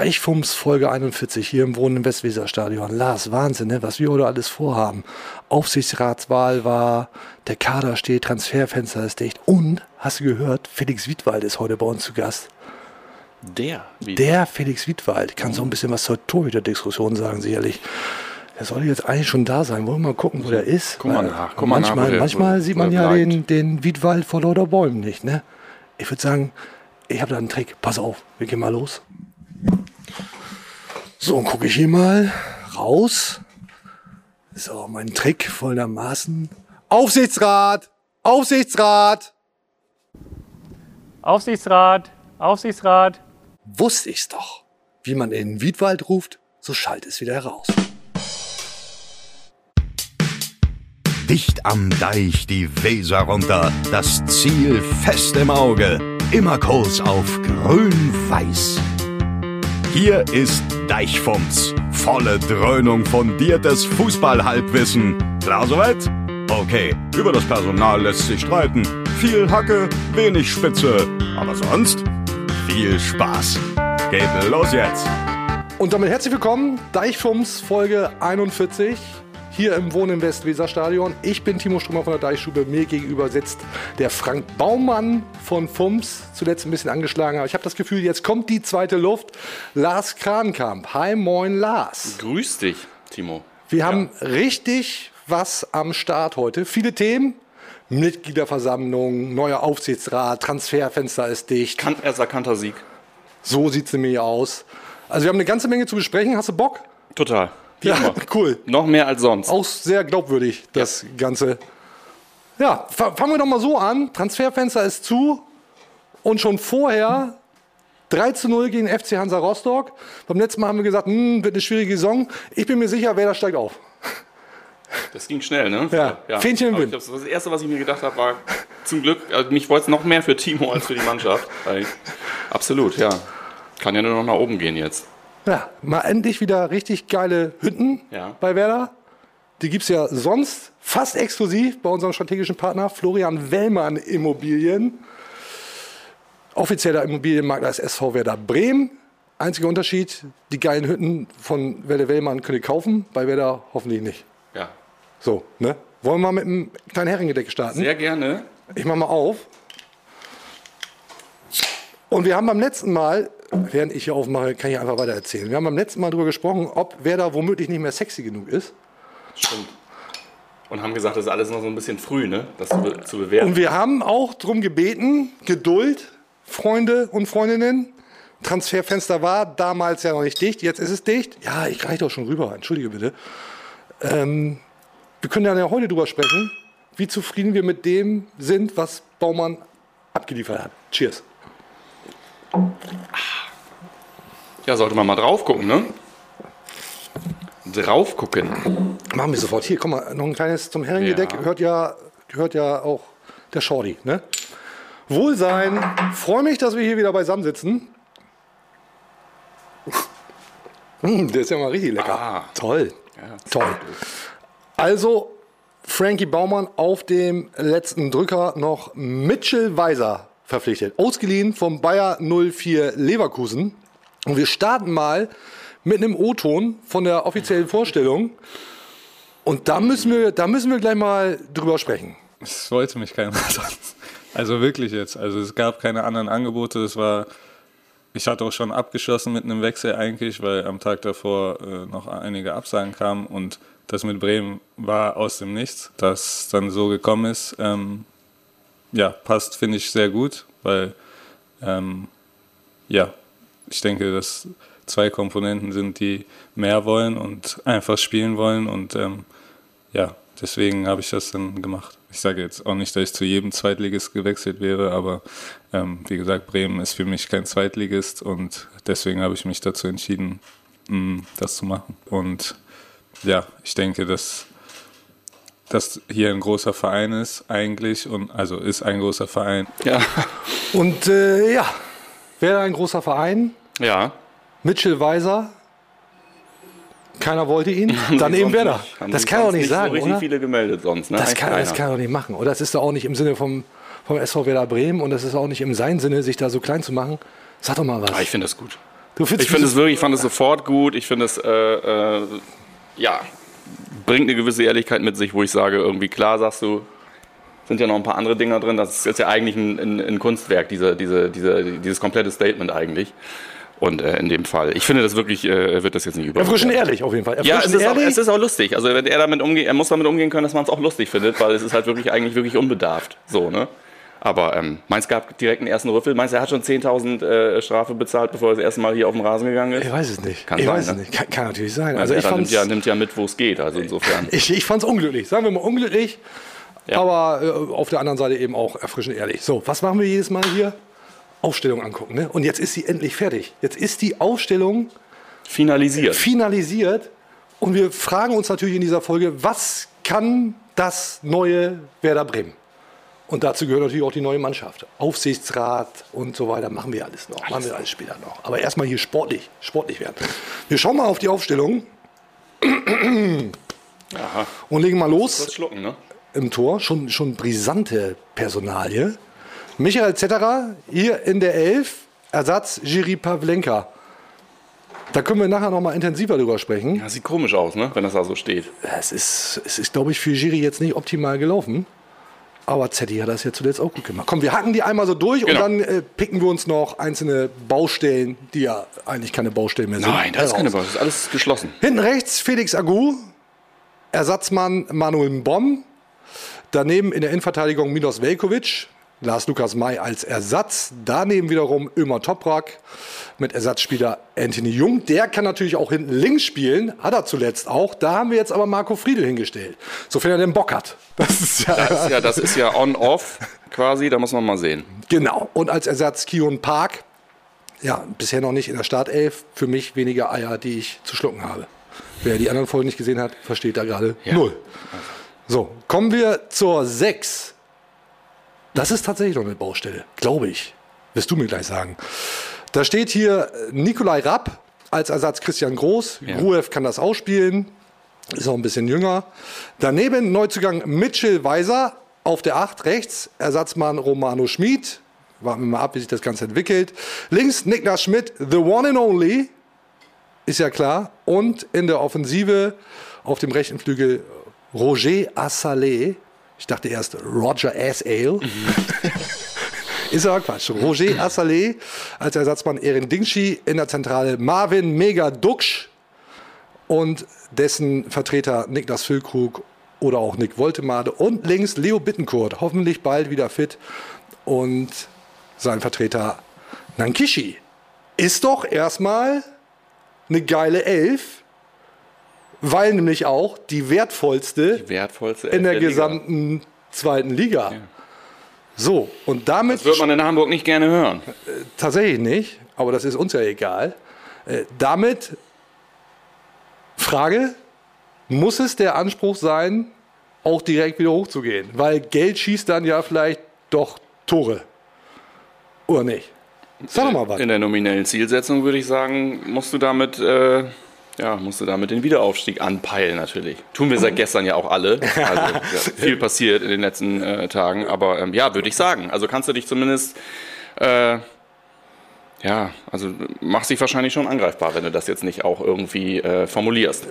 Deichfums Folge 41 hier im Wohnen im Westweserstadion. Lars, Wahnsinn, ne? was wir heute alles vorhaben. Aufsichtsratswahl war, der Kader steht, Transferfenster ist dicht. Und, hast du gehört, Felix Wiedwald ist heute bei uns zu Gast. Der? Der Felix Wiedwald kann so ein bisschen was zur Torhüter-Diskussion sagen, sicherlich. Der sollte jetzt eigentlich schon da sein. Wollen wir mal gucken, wo der ist? Guck mal nach, guck mal nach, manchmal der- manchmal sieht man er ja bleibt. den, den Wiedwald vor lauter Bäumen nicht. Ne? Ich würde sagen, ich habe da einen Trick. Pass auf, wir gehen mal los. So, und gucke ich hier mal raus. So, mein Trick folgendermaßen. Aufsichtsrat! Aufsichtsrat! Aufsichtsrat, Aufsichtsrat. Wusste ich's doch. Wie man in den Wiedwald ruft, so schallt es wieder heraus. Dicht am Deich die Weser runter, das Ziel fest im Auge, immer Kurs auf grün-weiß. Hier ist Deichfumms, volle Dröhnung fundiertes Fußballhalbwissen. Klar soweit? Okay, über das Personal lässt sich streiten. Viel Hacke, wenig Spitze, aber sonst viel Spaß. Geht los jetzt. Und damit herzlich willkommen, Deichfums Folge 41, hier im Wohnen im Westweserstadion. Ich bin Timo Strömer von der Deichstube. Mir gegenüber sitzt der Frank Baumann von Fums, zuletzt ein bisschen angeschlagen. Aber ich habe das Gefühl, jetzt kommt die zweite Luft. Lars Krankamp. Hi, moin, Lars. Grüß dich, Timo. Wir haben richtig was am Start heute. Viele Themen. Mitgliederversammlung, neuer Aufsichtsrat, Transferfenster ist dicht. Kan erst erkannter Sieg. So sieht es nämlich aus. Also wir haben eine ganze Menge zu besprechen. Hast du Bock? Total. Wie Ja, immer. cool. Noch mehr als sonst. Auch sehr glaubwürdig, das Ganze. Ja, fa- fangen wir doch mal so an. Transferfenster ist zu und schon vorher 3 zu 0 gegen FC Hansa Rostock. Beim letzten Mal haben wir gesagt, hm, wird eine schwierige Saison. Ich bin mir sicher, wer da steigt auf. Das ging schnell, ne? Ja, Fähnchen im Wind. glaub, Das erste, was ich mir gedacht habe, war zum Glück, also mich wollte es noch mehr für Timo als für die Mannschaft. Absolut, ja. Kann ja nur noch nach oben gehen jetzt. Ja, mal endlich wieder richtig geile Hütten Ja. bei Werder. Die gibt es ja sonst fast exklusiv bei unserem strategischen Partner Florian Wellmann Immobilien. Offizieller Immobilienmakler ist SV Werder Bremen. Einziger Unterschied, die geilen Hütten von Werder Wellmann könnt ihr kaufen, bei Werder hoffentlich nicht. Ja. So, ne? Wollen wir mal mit einem kleinen Herrengedeck starten? Sehr gerne. Ich mach mal auf. Und wir haben beim letzten Mal, während ich hier aufmache, kann ich einfach weiter erzählen. Wir haben beim letzten Mal darüber gesprochen, ob Werder womöglich nicht mehr sexy genug ist. Stimmt. Und haben gesagt, das ist alles noch so ein bisschen früh, ne? Das zu, be zu bewerten. Und wir haben auch darum gebeten, Geduld, Freunde und Freundinnen. Transferfenster war damals ja noch nicht dicht, jetzt ist es dicht. Ja, ich reiche doch schon rüber, entschuldige bitte. Ähm, wir können dann ja heute drüber sprechen, wie zufrieden wir mit dem sind, was Baumann abgeliefert hat. Cheers. Ja, sollte man mal drauf gucken, ne? Drauf gucken. Machen wir sofort. Hier, komm mal, noch ein kleines zum Herrengedeck. Ja. Gehört, ja, gehört ja auch der Shorty. Ne? Wohlsein. Freue mich, dass wir hier wieder beisammen sitzen. Hm, der ist ja mal richtig lecker. Ah. Toll. Ja, Toll. Also, Frankie Baumann auf dem letzten Drücker noch Mitchell Weiser verpflichtet. Ausgeliehen vom Bayer 04 Leverkusen. Und wir starten mal mit einem O-Ton von der offiziellen Vorstellung. Und da müssen wir, da müssen wir gleich mal drüber sprechen. Es wollte mich keiner sonst. Also wirklich jetzt. Also es gab keine anderen Angebote. Das war, ich hatte auch schon abgeschlossen mit einem Wechsel eigentlich, weil am Tag davor äh, noch einige Absagen kamen und das mit Bremen war aus dem Nichts. Dass dann so gekommen ist, ähm, ja, passt, finde ich sehr gut, weil ähm, ja, ich denke, dass zwei Komponenten sind, die mehr wollen und einfach spielen wollen und ähm, ja, deswegen habe ich das dann gemacht. Ich sage jetzt auch nicht, dass ich zu jedem Zweitligist gewechselt wäre, aber ähm, wie gesagt, Bremen ist für mich kein Zweitligist und deswegen habe ich mich dazu entschieden, mh, das zu machen. Und ja, ich denke, dass das hier ein großer Verein ist eigentlich und also ist ein großer Verein. Ja. Und äh, ja, wäre ein großer Verein. Ja. Mitchell Weiser. Keiner wollte ihn. Dann eben Werder. nicht. Das kann er doch sonst nicht so sagen, richtig oder? viele gemeldet sonst, ne? Das kann, das kann er doch nicht machen. Und das ist doch auch nicht im Sinne vom, vom SV Werder Bremen und das ist auch nicht im seinen Sinne, sich da so klein zu machen. Sag doch mal was. Ah, ich finde das gut. Du findest Ich finde es wirklich, ich fand es sofort gut. Ich finde es, äh, äh, ja, bringt eine gewisse Ehrlichkeit mit sich, wo ich sage, irgendwie klar sagst du, sind ja noch ein paar andere Dinger drin. Das ist jetzt ja eigentlich ein, ein, ein Kunstwerk, diese, diese, diese, dieses komplette Statement eigentlich. Und äh, in dem Fall, ich finde das wirklich, äh, wird das jetzt nicht Erfrischend überraschen. ehrlich auf jeden Fall. Ja, es Erfrischend ist, auch, es ist auch lustig. Also wenn er damit umgeht, er muss damit umgehen können, dass man es auch lustig findet, weil es ist halt wirklich eigentlich wirklich unbedarft. So, ne? Aber ähm, Mainz gab direkt einen ersten Rüffel. Meinst du, er hat schon 10.000 äh, Strafe bezahlt, bevor er das erste Mal hier auf dem Rasen gegangen ist? ich weiß es nicht. Kann ich sein, weiß es ne? nicht. Kann, kann natürlich sein. Also Also ich er nimmt ja, nimmt ja mit, wo es geht. Also insofern. ich, ich fand's unglücklich. Sagen wir mal unglücklich. Ja. Aber äh, auf der anderen Seite eben auch erfrischend ehrlich. So, was machen wir jedes Mal hier? Aufstellung angucken. Ne? Und jetzt ist sie endlich fertig. Jetzt ist die Aufstellung Finalisiert. finalisiert. Und wir fragen uns natürlich in dieser Folge, was kann das neue Werder Bremen? Und dazu gehört natürlich auch die neue Mannschaft. Aufsichtsrat und so weiter machen wir alles noch. machen wir alles später noch. Aber erstmal hier sportlich, sportlich werden. Wir schauen mal auf die Aufstellung und legen mal los ne? im Tor. Schon, schon brisante Personalie. Michael Zetterer hier in der Elf. Ersatz Jiri Pavlenka. Da können wir nachher noch mal intensiver drüber sprechen. Das sieht komisch aus, ne? wenn das da so steht. Es ist, es ist glaube ich, für Jiri jetzt nicht optimal gelaufen. Aber Zetti hat das ja zuletzt auch gut gemacht. Komm, wir hacken die einmal so durch Genau. und dann äh, picken wir uns noch einzelne Baustellen, die ja eigentlich keine Baustellen mehr sind. Nein, das ist keine heraus. Baustelle. Das ist alles geschlossen. Hinten rechts Felix Agu, Ersatzmann Manuel Bomb. Daneben in der Innenverteidigung Milos Velkovic, Lars Lukas May als Ersatz. Daneben wiederum Ömer Toprak mit Ersatzspieler Anthony Jung. Der kann natürlich auch hinten links spielen, hat er zuletzt auch. Da haben wir jetzt aber Marco Friedel hingestellt, sofern er den Bock hat. Das ist ja, Das ist ja, das ist ja on-off quasi, da muss man mal sehen. genau. Und als Ersatz Kion Park. Ja, bisher noch nicht in der Startelf. Für mich weniger Eier, die ich zu schlucken habe. Wer die anderen Folgen nicht gesehen hat, versteht da gerade null. So, kommen wir zur 6. Das ist tatsächlich noch eine Baustelle, glaube ich. Wirst du mir gleich sagen. Da steht hier äh, Nikolai Rapp als Ersatz Christian Groß. Ja. Gruev kann das ausspielen. Ist auch ein bisschen jünger. Daneben Neuzugang Mitchell Weiser auf der 8 rechts. Ersatzmann Romano Schmid. Warten wir mal ab, wie sich das Ganze entwickelt. Links Niklas Schmidt, the one and only. Ist ja klar. Und in der Offensive auf dem rechten Flügel Roger Assalé. Ich dachte erst Roger Asale. Ist aber Quatsch. Roger Assalé als Ersatzmann Erin Dingschi in der Zentrale Marvin Mega Duxch und dessen Vertreter Niklas Füllkrug oder auch Nick Woltemade und links Leo Bittenkurt, hoffentlich bald wieder fit und sein Vertreter Nankishi. Ist doch erstmal eine geile Elf, weil nämlich auch die wertvollste Wertvollste in der Liga. gesamten zweiten Liga. So, und damit Das wird man in Hamburg nicht gerne hören. tatsächlich nicht, aber das ist uns ja egal. Äh, damit Frage, muss es der Anspruch sein, auch direkt wieder hochzugehen? Weil Geld schießt dann ja vielleicht doch Tore. Oder nicht? Sag doch mal was. In der nominellen Zielsetzung würde ich sagen, musst du damit, äh, ja, musst du damit den Wiederaufstieg anpeilen natürlich. Tun wir seit gestern ja auch alle. Also ja, viel passiert in den letzten äh, Tagen, aber ähm, ja, würde ich sagen. Also kannst du dich zumindest, äh, ja, also machst dich wahrscheinlich schon angreifbar, wenn du das jetzt nicht auch irgendwie äh, formulierst.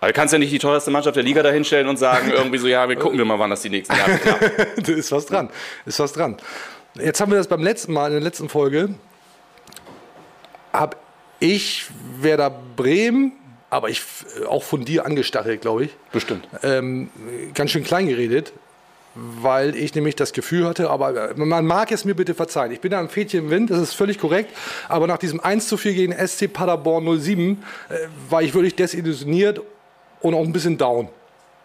Aber du kannst ja nicht die teuerste Mannschaft der Liga dahinstellen und sagen irgendwie so, ja, wir gucken wir mal, wann das die nächsten Jahre klappt. da ist was dran. Ist was dran. Jetzt haben wir das beim letzten Mal, in der letzten Folge, habe ich Werder Bremen, aber ich äh, auch von dir angestachelt, glaube ich, Bestimmt. ähm, ganz schön klein geredet, weil ich nämlich das Gefühl hatte, aber man mag es mir bitte verzeihen. Ich bin da ein Fädchen im Wind, das ist völlig korrekt, aber nach diesem 1 zu 4 gegen SC Paderborn 07 äh, war ich wirklich desillusioniert und auch ein bisschen down.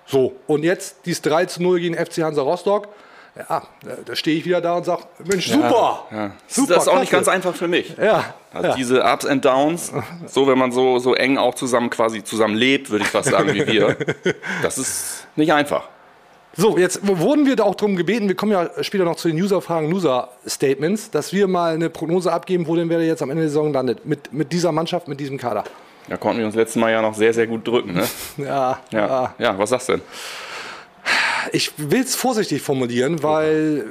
So, und jetzt dieses 3 zu 0 gegen FC Hansa Rostock. Ja, da- stehe ich wieder da und sage, Mensch, super. Ja. Super, das ist auch nicht klasse. ganz einfach für mich. Ja, Also ja. diese Ups and Downs, so wenn man so, so eng auch zusammen quasi zusammen lebt, würde ich fast sagen, wie wir, das ist nicht einfach. So, jetzt wurden wir da auch darum gebeten, wir kommen ja später noch zu den User-Fragen, User-Statements, dass wir mal eine Prognose abgeben, wo denn wer jetzt am Ende der Saison landet. Mit, mit dieser Mannschaft, mit diesem Kader. Da konnten wir uns letztes Mal ja noch sehr, sehr gut drücken. Ne? Ja, Ja. ja, was sagst du denn? Ich will es vorsichtig formulieren, weil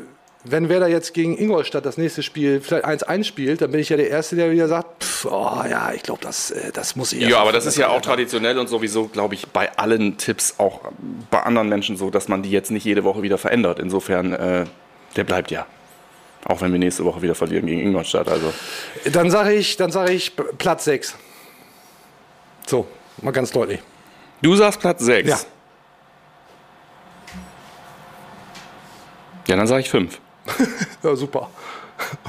wenn Werder jetzt gegen Ingolstadt das nächste Spiel vielleicht 1-1 spielt, dann bin ich ja der Erste, der wieder sagt, pff, oh, ja, ich glaube, das, äh, das muss ich. Ja, aber das ist ja auch traditionell und sowieso, glaube ich, bei allen Tipps, auch bei anderen Menschen so, dass man die jetzt nicht jede Woche wieder verändert. Insofern, äh, der bleibt ja. Auch wenn wir nächste Woche wieder verlieren gegen Ingolstadt. Also. Dann sage ich, dann sage ich Platz 6. So, mal ganz deutlich. Du sagst Platz 6. Ja. Ja, dann sage ich 5. Ja, super.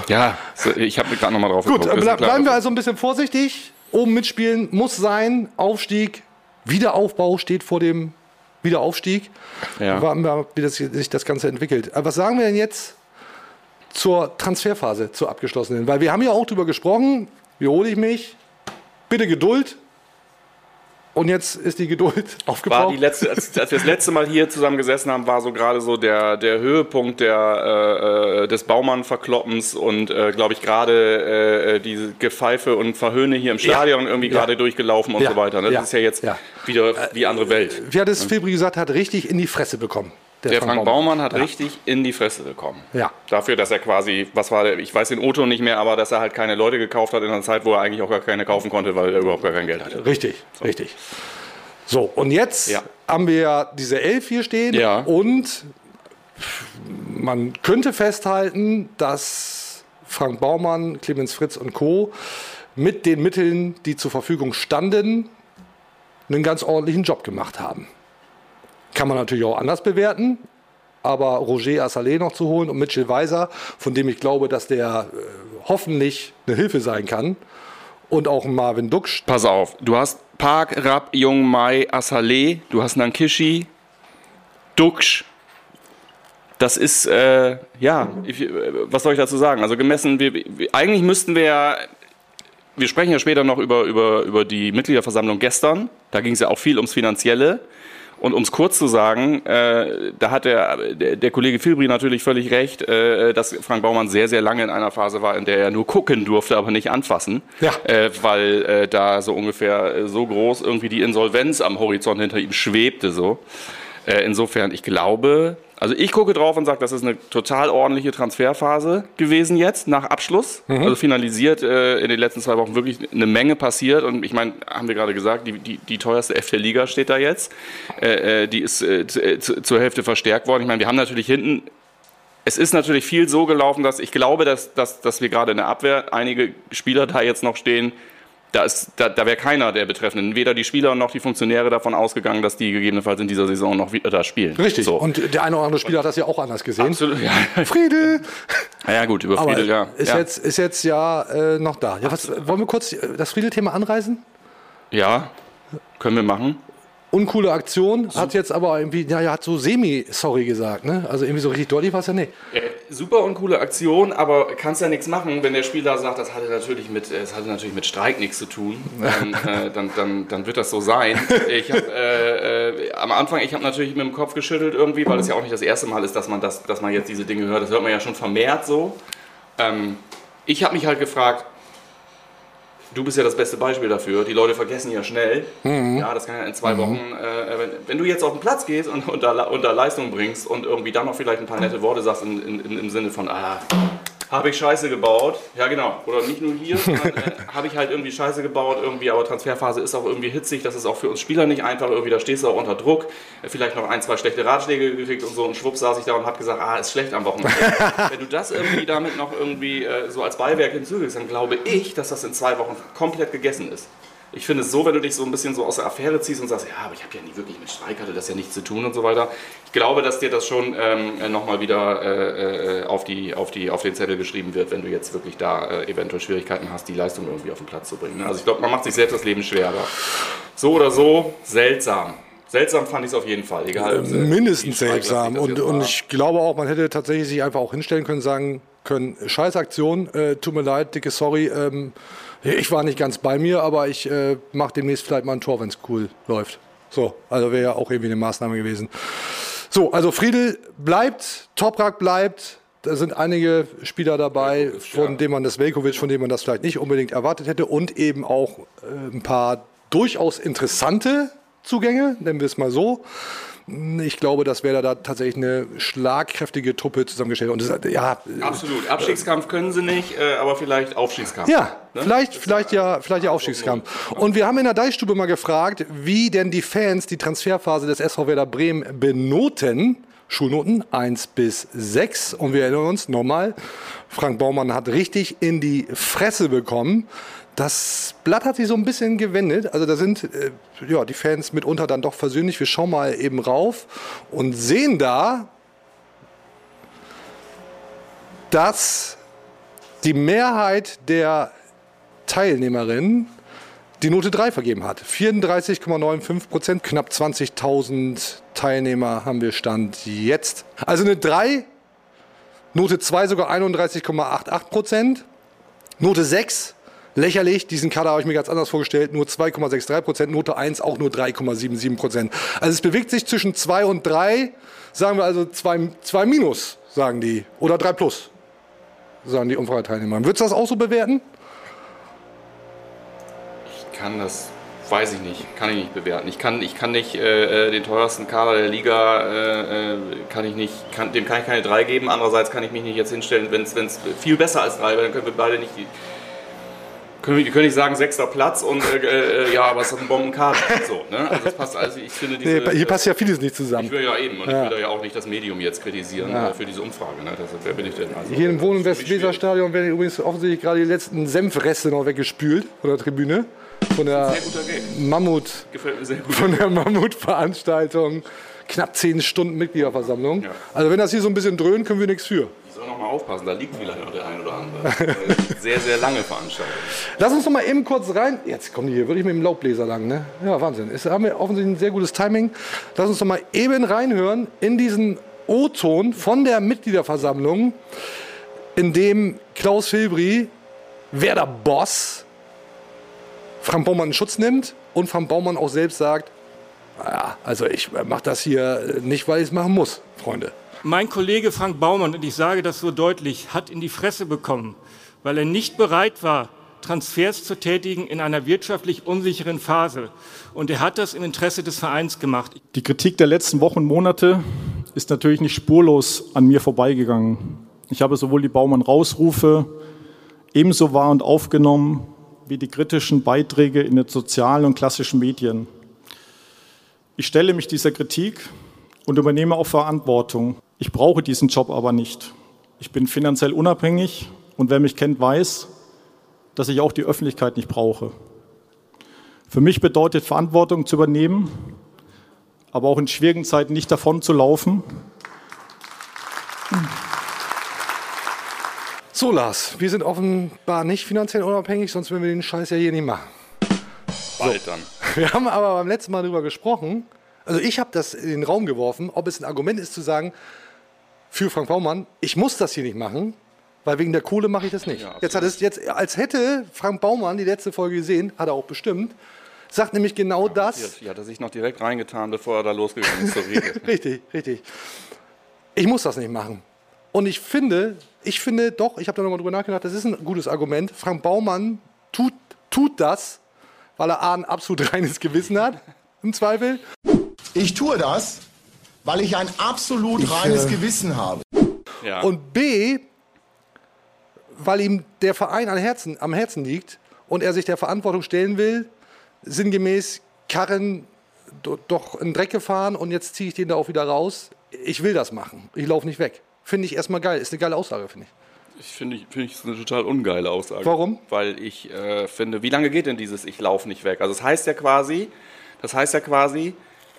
Ja, ich habe gerade nochmal drauf Gut, geguckt. äh, ble klar. bleiben wir also ein bisschen vorsichtig. Oben mitspielen muss sein. Aufstieg, Wiederaufbau steht vor dem Wiederaufstieg. Ja. Warten wir, wie das, sich das Ganze entwickelt. Aber was sagen wir denn jetzt zur Transferphase, zur abgeschlossenen? Weil wir haben ja auch drüber gesprochen. Wiederhole ich mich. Bitte Geduld. Und jetzt ist die Geduld war aufgebraucht. die letzte, als, als wir das letzte Mal hier zusammen gesessen haben, war so gerade so der, der Höhepunkt der, äh, äh, des Baumann-Verkloppens und, äh, glaube ich, gerade äh, diese Gepfeife und Verhöhne hier im Stadion irgendwie Ja. gerade durchgelaufen und Ja. so weiter. ne? Das Ja. ist ja jetzt Ja. wieder die andere Welt. Wie hat es Filbri gesagt, hat richtig in die Fresse bekommen. Der Frank Baumann hat Ja. richtig in die Fresse bekommen. Ja. Dafür, dass er quasi, was war der, ich weiß den Otto nicht mehr, aber dass er halt keine Leute gekauft hat in einer Zeit, wo er eigentlich auch gar keine kaufen konnte, weil er überhaupt gar kein Geld hatte. Richtig, richtig. So, und jetzt Ja. haben wir ja diese Elf hier stehen Ja. und man könnte festhalten, dass Frank Baumann, Clemens Fritz und Co. mit den Mitteln, die zur Verfügung standen, einen ganz ordentlichen Job gemacht haben. Kann man natürlich auch anders bewerten, aber Roger Assalé noch zu holen und Mitchell Weiser, von dem ich glaube, dass der äh, hoffentlich eine Hilfe sein kann, und auch Marvin Duksch, Pass auf, du hast Park, Rapp, Jung, Mai, Assalé, du hast Nankishi, Duksch. Das ist, äh, ja, ich, äh, was soll ich dazu sagen? Also gemessen, wir, wir, eigentlich müssten wir ja, wir sprechen ja später noch über, über, über die Mitgliederversammlung gestern, da ging es ja auch viel ums Finanzielle. Und um es kurz zu sagen, äh, da hat der, der, der Kollege Filbri natürlich völlig recht, äh, dass Frank Baumann sehr, sehr lange in einer Phase war, in der er nur gucken durfte, aber nicht anfassen. Ja. Äh, weil äh, da so ungefähr äh, so groß irgendwie die Insolvenz am Horizont hinter ihm schwebte. So. Äh, insofern, ich glaube, also ich gucke drauf und sage, das ist eine total ordentliche Transferphase gewesen jetzt nach Abschluss. Also finalisiert äh, in den letzten zwei Wochen wirklich eine Menge passiert. Und ich meine, haben wir gerade gesagt, die, die, die teuerste F der Liga steht da jetzt. Äh, äh, die ist äh, äh, zu, zur Hälfte verstärkt worden. Ich meine, wir haben natürlich hinten es ist natürlich viel so gelaufen, dass ich glaube, dass, dass, dass wir gerade in der Abwehr einige Spieler da jetzt noch stehen. Da, ist- da, da wäre keiner der Betreffenden, weder die Spieler noch die Funktionäre davon ausgegangen, dass die gegebenenfalls in dieser Saison noch wieder da spielen. Richtig. So. Und der eine oder andere Spieler hat das ja auch anders gesehen. Absolut, ja. Friedel! Na ja, gut, über Friedel, ja. ist, ja. Jetzt, ist jetzt ja äh, noch da. Ja, was, wollen wir kurz das Friedel-Thema anreißen? ja, können wir machen. Uncoole Aktion, hat jetzt aber irgendwie, ja, ja, hat so semi-sorry gesagt, ne? Also irgendwie so richtig deutlich war es ja nicht. Äh, super und coole Aktion, aber kannst ja nichts machen, wenn der Spieler sagt, das hatte natürlich mit, es hatte natürlich mit Streik nichts zu tun. Dann, äh, dann, dann, dann wird das so sein. Ich habe äh, äh, am Anfang, ich habe natürlich mit dem Kopf geschüttelt irgendwie, weil es ja auch nicht das erste Mal ist, dass man das, dass man jetzt diese Dinge hört. Das hört man ja schon vermehrt so. Ähm, ich habe mich halt gefragt, du bist ja das beste Beispiel dafür. Die Leute vergessen ja schnell. Ja, das kann ja in zwei Wochen, äh, wenn, wenn du jetzt auf den Platz gehst und, und, da, und da Leistung bringst und irgendwie dann noch vielleicht ein paar nette Worte sagst in, in, im Sinne von, ah, habe ich Scheiße gebaut. Ja, genau. Oder nicht nur hier, sondern äh, habe ich halt irgendwie Scheiße gebaut irgendwie, aber Transferphase ist auch irgendwie hitzig. Das ist auch für uns Spieler nicht einfach. Irgendwie, da stehst du auch unter Druck. Vielleicht noch ein, zwei schlechte Ratschläge gekriegt und so. Und schwupp saß ich da und habe gesagt, ah, ist schlecht am Wochenende. Wenn du das irgendwie damit noch irgendwie äh, so als Beiwerk hinzufügst, dann glaube ich, dass das in zwei Wochen komplett gegessen ist. Ich finde es so, wenn du dich so ein bisschen so aus der Affäre ziehst und sagst, ja, aber ich habe ja nie wirklich mit Streik, hatte das ja nichts zu tun und so weiter. Ich glaube, dass dir das schon ähm, nochmal wieder äh, äh, auf, die, auf, die, auf den Zettel geschrieben wird, wenn du jetzt wirklich da äh, eventuell Schwierigkeiten hast, die Leistung irgendwie auf den Platz zu bringen. ne? Also ich glaube, man macht sich selbst das Leben schwerer. So oder so, seltsam. Seltsam fand ich es auf jeden Fall. Egal, sie- Mindestens seltsam. Und, und ich glaube auch, man hätte tatsächlich sich einfach auch hinstellen können, sagen können, scheiß Aktion, äh, tut mir leid, dicke Sorry, ähm, ich war nicht ganz bei mir, aber ich äh, mache demnächst vielleicht mal ein Tor, wenn es cool läuft. So, also wäre ja auch irgendwie eine Maßnahme gewesen. So, also Friedel bleibt, Toprak bleibt. Da sind einige Spieler dabei, von denen man das Velkovic, von denen man das vielleicht nicht unbedingt erwartet hätte und eben auch äh, ein paar durchaus interessante Zugänge, nennen wir es mal so. Ich glaube, dass Werder da tatsächlich eine schlagkräftige Truppe zusammengestellt hat. Und das, ja, Absolut. Abstiegskampf können sie nicht, äh, aber vielleicht Aufstiegskampf. ja, Ne? vielleicht, vielleicht ja, vielleicht ja Aufstiegskampf. Und wir haben in der Deichstube mal gefragt, wie denn die Fans die Transferphase des SV Werder Bremen benoten. Schulnoten 1 bis 6. Und wir erinnern uns nochmal, Frank Baumann hat richtig in die Fresse bekommen. Das Blatt hat sich so ein bisschen gewendet. Also da sind äh, ja, die Fans mitunter dann doch versöhnlich. Wir schauen mal eben rauf und sehen da, dass die Mehrheit der Teilnehmerinnen die Note 3 vergeben hat. 34,95 Prozent, knapp 20.000 Teilnehmer haben wir Stand jetzt. Also eine 3, Note 2 sogar 31,88 Prozent, Note 6 lächerlich, diesen Kader habe ich mir ganz anders vorgestellt, nur 2,63 Prozent, Note 1 auch nur 3,77 Prozent. Also es bewegt sich zwischen 2 und 3, sagen wir also 2, 2 minus, sagen die, oder 3 plus, sagen die Umfrageteilnehmer. Würdest du das auch so bewerten? Ich kann das, weiß ich nicht, kann ich nicht bewerten. Ich kann, ich kann nicht äh, äh, den teuersten Kader der Liga, äh, äh, kann ich nicht, kann, dem kann ich keine 3 geben. Andererseits kann ich mich nicht jetzt hinstellen, wenn es viel besser als 3 wäre, dann können wir beide nicht. Können wir, können nicht sagen, sechster Platz und äh, äh, ja, aber es hat einen Bombenkader. So, ne? Also das passt also ich finde diese, Nee, hier passt ja vieles nicht Ich zusammen. will ja eben, und ich will da ja auch nicht das Medium jetzt kritisieren äh, für diese Umfrage. Ne? Das, wer bin ich denn? Also, Hier im Wohn- und. Westweserstadion werden übrigens offensichtlich gerade die letzten Senfreste noch weggespült von der Tribüne. Von der. Mammut, von der Mammutveranstaltung. Knapp zehn Stunden Mitgliederversammlung. Ja. Also wenn das hier so ein bisschen dröhnt, können wir nichts für. Ich soll noch mal aufpassen, da liegt vielleicht noch der ein oder andere. sehr, sehr lange Veranstaltung. Lass uns noch mal eben kurz rein. Jetzt kommen die hier wirklich mit dem Laubbläser lang, ne? Ja, Wahnsinn. Es haben wir offensichtlich ein sehr gutes Timing. Lass uns noch mal eben reinhören in diesen O-Ton von der Mitgliederversammlung, in dem Klaus Filbri, wer der Boss, Frank Baumann in Schutz nimmt und Frank Baumann auch selbst sagt, ja, also ich mache das hier nicht, weil ich es machen muss, Freunde. Mein Kollege Frank Baumann, und ich sage das so deutlich, hat in die Fresse bekommen, weil er nicht bereit war, Transfers zu tätigen in einer wirtschaftlich unsicheren Phase. Und er hat das im Interesse des Vereins gemacht. Die Kritik der letzten Wochen und Monate ist natürlich nicht spurlos an mir vorbeigegangen. Ich habe sowohl die Baumann-Rausrufe ebenso wahr und aufgenommen wie die kritischen Beiträge in den sozialen und klassischen Medien. Ich stelle mich dieser Kritik und übernehme auch Verantwortung. Ich brauche diesen Job aber nicht. Ich bin finanziell unabhängig und wer mich kennt, weiß, dass ich auch die Öffentlichkeit nicht brauche. Für mich bedeutet Verantwortung zu übernehmen, aber auch in schwierigen Zeiten nicht davon zu laufen. So, Lars, wir sind offenbar nicht finanziell unabhängig, sonst würden wir den Scheiß ja hier nicht machen. Bald dann. Wir haben aber beim letzten Mal darüber gesprochen, also ich habe das in den Raum geworfen, ob es ein Argument ist zu sagen, für Frank Baumann, ich muss das hier nicht machen, weil wegen der Kohle mache ich das nicht. Ja, jetzt hat es jetzt, als hätte Frank Baumann die letzte Folge gesehen, hat er auch bestimmt, sagt nämlich genau das. Hier hat er sich noch direkt reingetan, bevor er da losgegangen ist zur Rede. Richtig, richtig. Ich muss das nicht machen. Und ich finde, ich finde doch, ich habe da nochmal drüber nachgedacht, das ist ein gutes Argument. Frank Baumann tut, tut das, weil er A, ein absolut reines Gewissen hat, im Zweifel. Ich tue das, weil ich ein absolut reines Gewissen habe. Ja. Und B, weil ihm der Verein am Herzen, am Herzen liegt und er sich der Verantwortung stellen will, sinngemäß Karren do- doch in den Dreck gefahren und jetzt ziehe ich den da auch wieder raus. Ich will das machen. Ich laufe nicht weg. Finde ich erstmal geil. Ist eine geile Aussage, finde ich. Ich finde, ich, finde ich, ist eine total ungeile Aussage. Warum? Weil ich äh, finde, wie lange geht denn dieses Ich laufe nicht weg? Also das heißt ja quasi, das heißt ja quasi,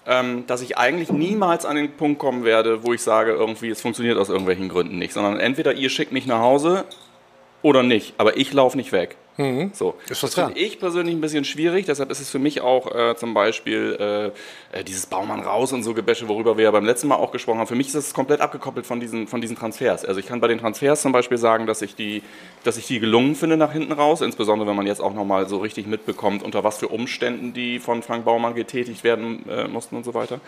ähm, dass ich eigentlich niemals an den Punkt kommen werde, wo ich sage, irgendwie, es funktioniert aus irgendwelchen Gründen nicht, sondern entweder ihr schickt mich nach Hause oder nicht, aber ich laufe nicht weg. So. Mhm. Ist was das finde ich persönlich ein bisschen schwierig, deshalb ist es für mich auch äh, zum Beispiel äh, äh, dieses Baumann raus und so Gebäsche, worüber wir ja beim letzten Mal auch gesprochen haben. Für mich ist das komplett abgekoppelt von diesen, von diesen Transfers. Also ich kann bei den Transfers zum Beispiel sagen, dass ich die, dass ich die gelungen finde nach hinten raus, insbesondere wenn man jetzt auch nochmal so richtig mitbekommt, unter was für Umständen die von Frank Baumann getätigt werden äh, mussten und so weiter.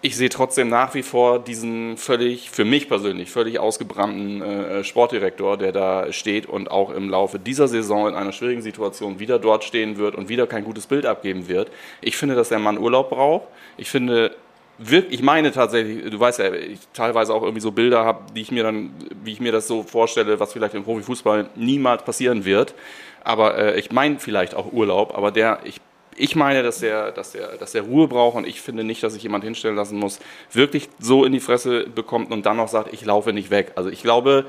Ich sehe trotzdem nach wie vor diesen völlig, für mich persönlich, völlig ausgebrannten äh, Sportdirektor, der da steht und auch im Laufe dieser Saison in einer schwierigen Situation wieder dort stehen wird und wieder kein gutes Bild abgeben wird. Ich finde, dass der Mann Urlaub braucht. Ich finde, ich meine tatsächlich, du weißt ja, ich teilweise auch irgendwie so Bilder habe, die ich mir dann, wie ich mir das so vorstelle, was vielleicht im Profifußball niemals passieren wird. Aber äh, ich meine vielleicht auch Urlaub, aber der, ich ich meine, dass der, dass, der, dass der Ruhe braucht und ich finde nicht, dass sich jemand hinstellen lassen muss, wirklich so in die Fresse bekommt und dann noch sagt, ich laufe nicht weg. Also ich glaube,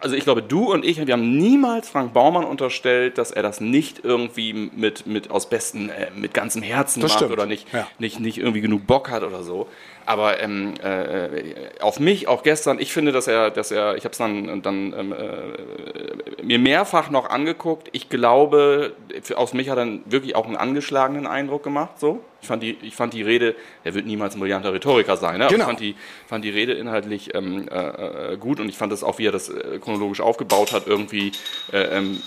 also ich glaube, du und ich, wir haben niemals Frank Baumann unterstellt, dass er das nicht irgendwie mit, mit aus besten, äh, mit ganzem Herzen Das macht stimmt. oder nicht, Ja. nicht, nicht irgendwie genug Bock hat oder so. Aber ähm, äh, auf mich, auch gestern, ich finde, dass er, dass er, ich habe es dann, dann ähm, äh, mir mehrfach noch angeguckt. Ich glaube, aus mich hat er wirklich auch einen angeschlagenen Eindruck gemacht. So, ich fand die, ich fand die Rede, er wird niemals ein brillanter Rhetoriker sein, ne? Genau. ich fand die, fand die Rede inhaltlich ähm, äh, äh, gut und ich fand das auch, wie er das äh, chronologisch aufgebaut hat, irgendwie. Äh, ähm,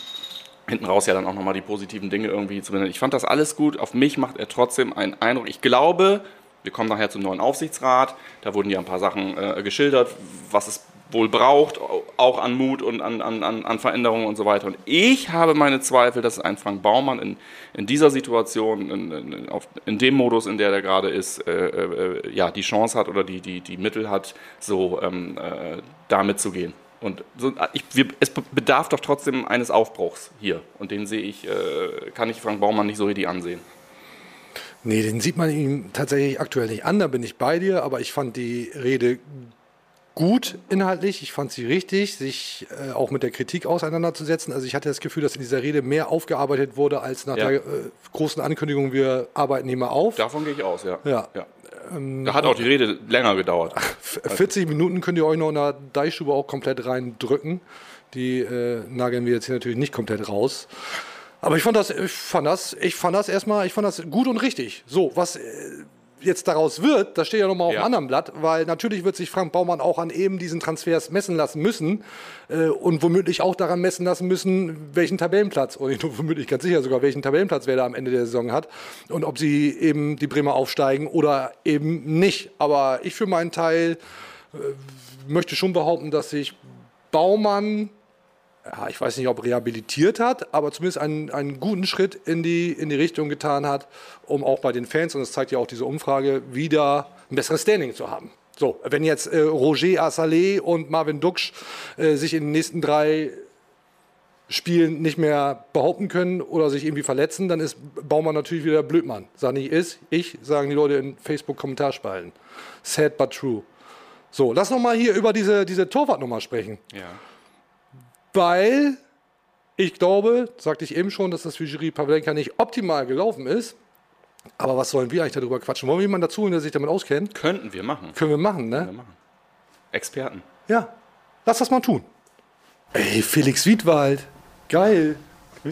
hinten raus ja dann auch nochmal die positiven Dinge irgendwie zu benennen. Ich fand das alles gut. Auf mich macht er trotzdem einen Eindruck. Ich glaube, wir kommen nachher zum neuen Aufsichtsrat. Da wurden ja ein paar Sachen äh, geschildert, was es wohl braucht, auch an Mut und an, an, an Veränderungen und so weiter. Und ich habe meine Zweifel, dass ein Frank Baumann in, in dieser Situation, in, in, auf, in dem Modus, in der er gerade ist, äh, äh, ja, die Chance hat oder die, die, die Mittel hat, so ähm, äh, damit zu gehen. Und so, ich, wir, es bedarf doch trotzdem eines Aufbruchs hier. Und den sehe ich, äh, kann ich Frank Baumann nicht so richtig ansehen. Nee, den sieht man ihm tatsächlich aktuell nicht an, da bin ich bei dir, aber ich fand die Rede gut inhaltlich, ich fand sie richtig, sich äh, auch mit der Kritik auseinanderzusetzen. Also ich hatte das Gefühl, dass in dieser Rede mehr aufgearbeitet wurde als nach Ja. der äh, großen Ankündigung, wir arbeiten hier mal auf. Davon gehe ich aus, ja. Ja. Da hat auch die Rede länger gedauert. F- 40 Minuten könnt ihr euch noch in der Deichstube auch komplett reindrücken. Die äh, nageln wir jetzt hier natürlich nicht komplett raus. Aber ich fand das, ich fand das, ich fand das erstmal, ich fand das gut und richtig. So, was äh, jetzt daraus wird, das steht ja nochmal auf Ja. einem anderen Blatt, weil natürlich wird sich Frank Baumann auch an eben diesen Transfers messen lassen müssen äh, und womöglich auch daran messen lassen müssen, welchen Tabellenplatz, nur womöglich ganz sicher sogar, welchen Tabellenplatz wer da am Ende der Saison hat und ob sie eben die Bremer aufsteigen oder eben nicht. Aber ich für meinen Teil möchte schon behaupten, dass sich Baumann, ja, ich weiß nicht, ob rehabilitiert hat, aber zumindest einen, einen guten Schritt in die, in die Richtung getan hat, um auch bei den Fans, und das zeigt ja auch diese Umfrage, wieder ein besseres Standing zu haben. So, wenn jetzt äh, Roger Assalé und Marvin Duksch äh, sich in den nächsten drei Spielen nicht mehr behaupten können oder sich irgendwie verletzen, dann ist Baumann natürlich wieder Blödmann. Sag nicht ist, ich, sagen die Leute in Facebook-Kommentarspalten. Sad but true. So, lass noch mal hier über diese, diese Torwartnummer sprechen. Ja. Weil ich glaube, sagte ich eben schon, dass das für Jury Pavlenka nicht optimal gelaufen ist. Aber was sollen wir eigentlich darüber quatschen? Wollen wir jemanden dazu, holen, der sich damit auskennt? Könnten wir machen. Können wir machen, ne? Wir machen. Experten. Ja. Lass das mal tun. Ey, Felix Wiedwald. Geil.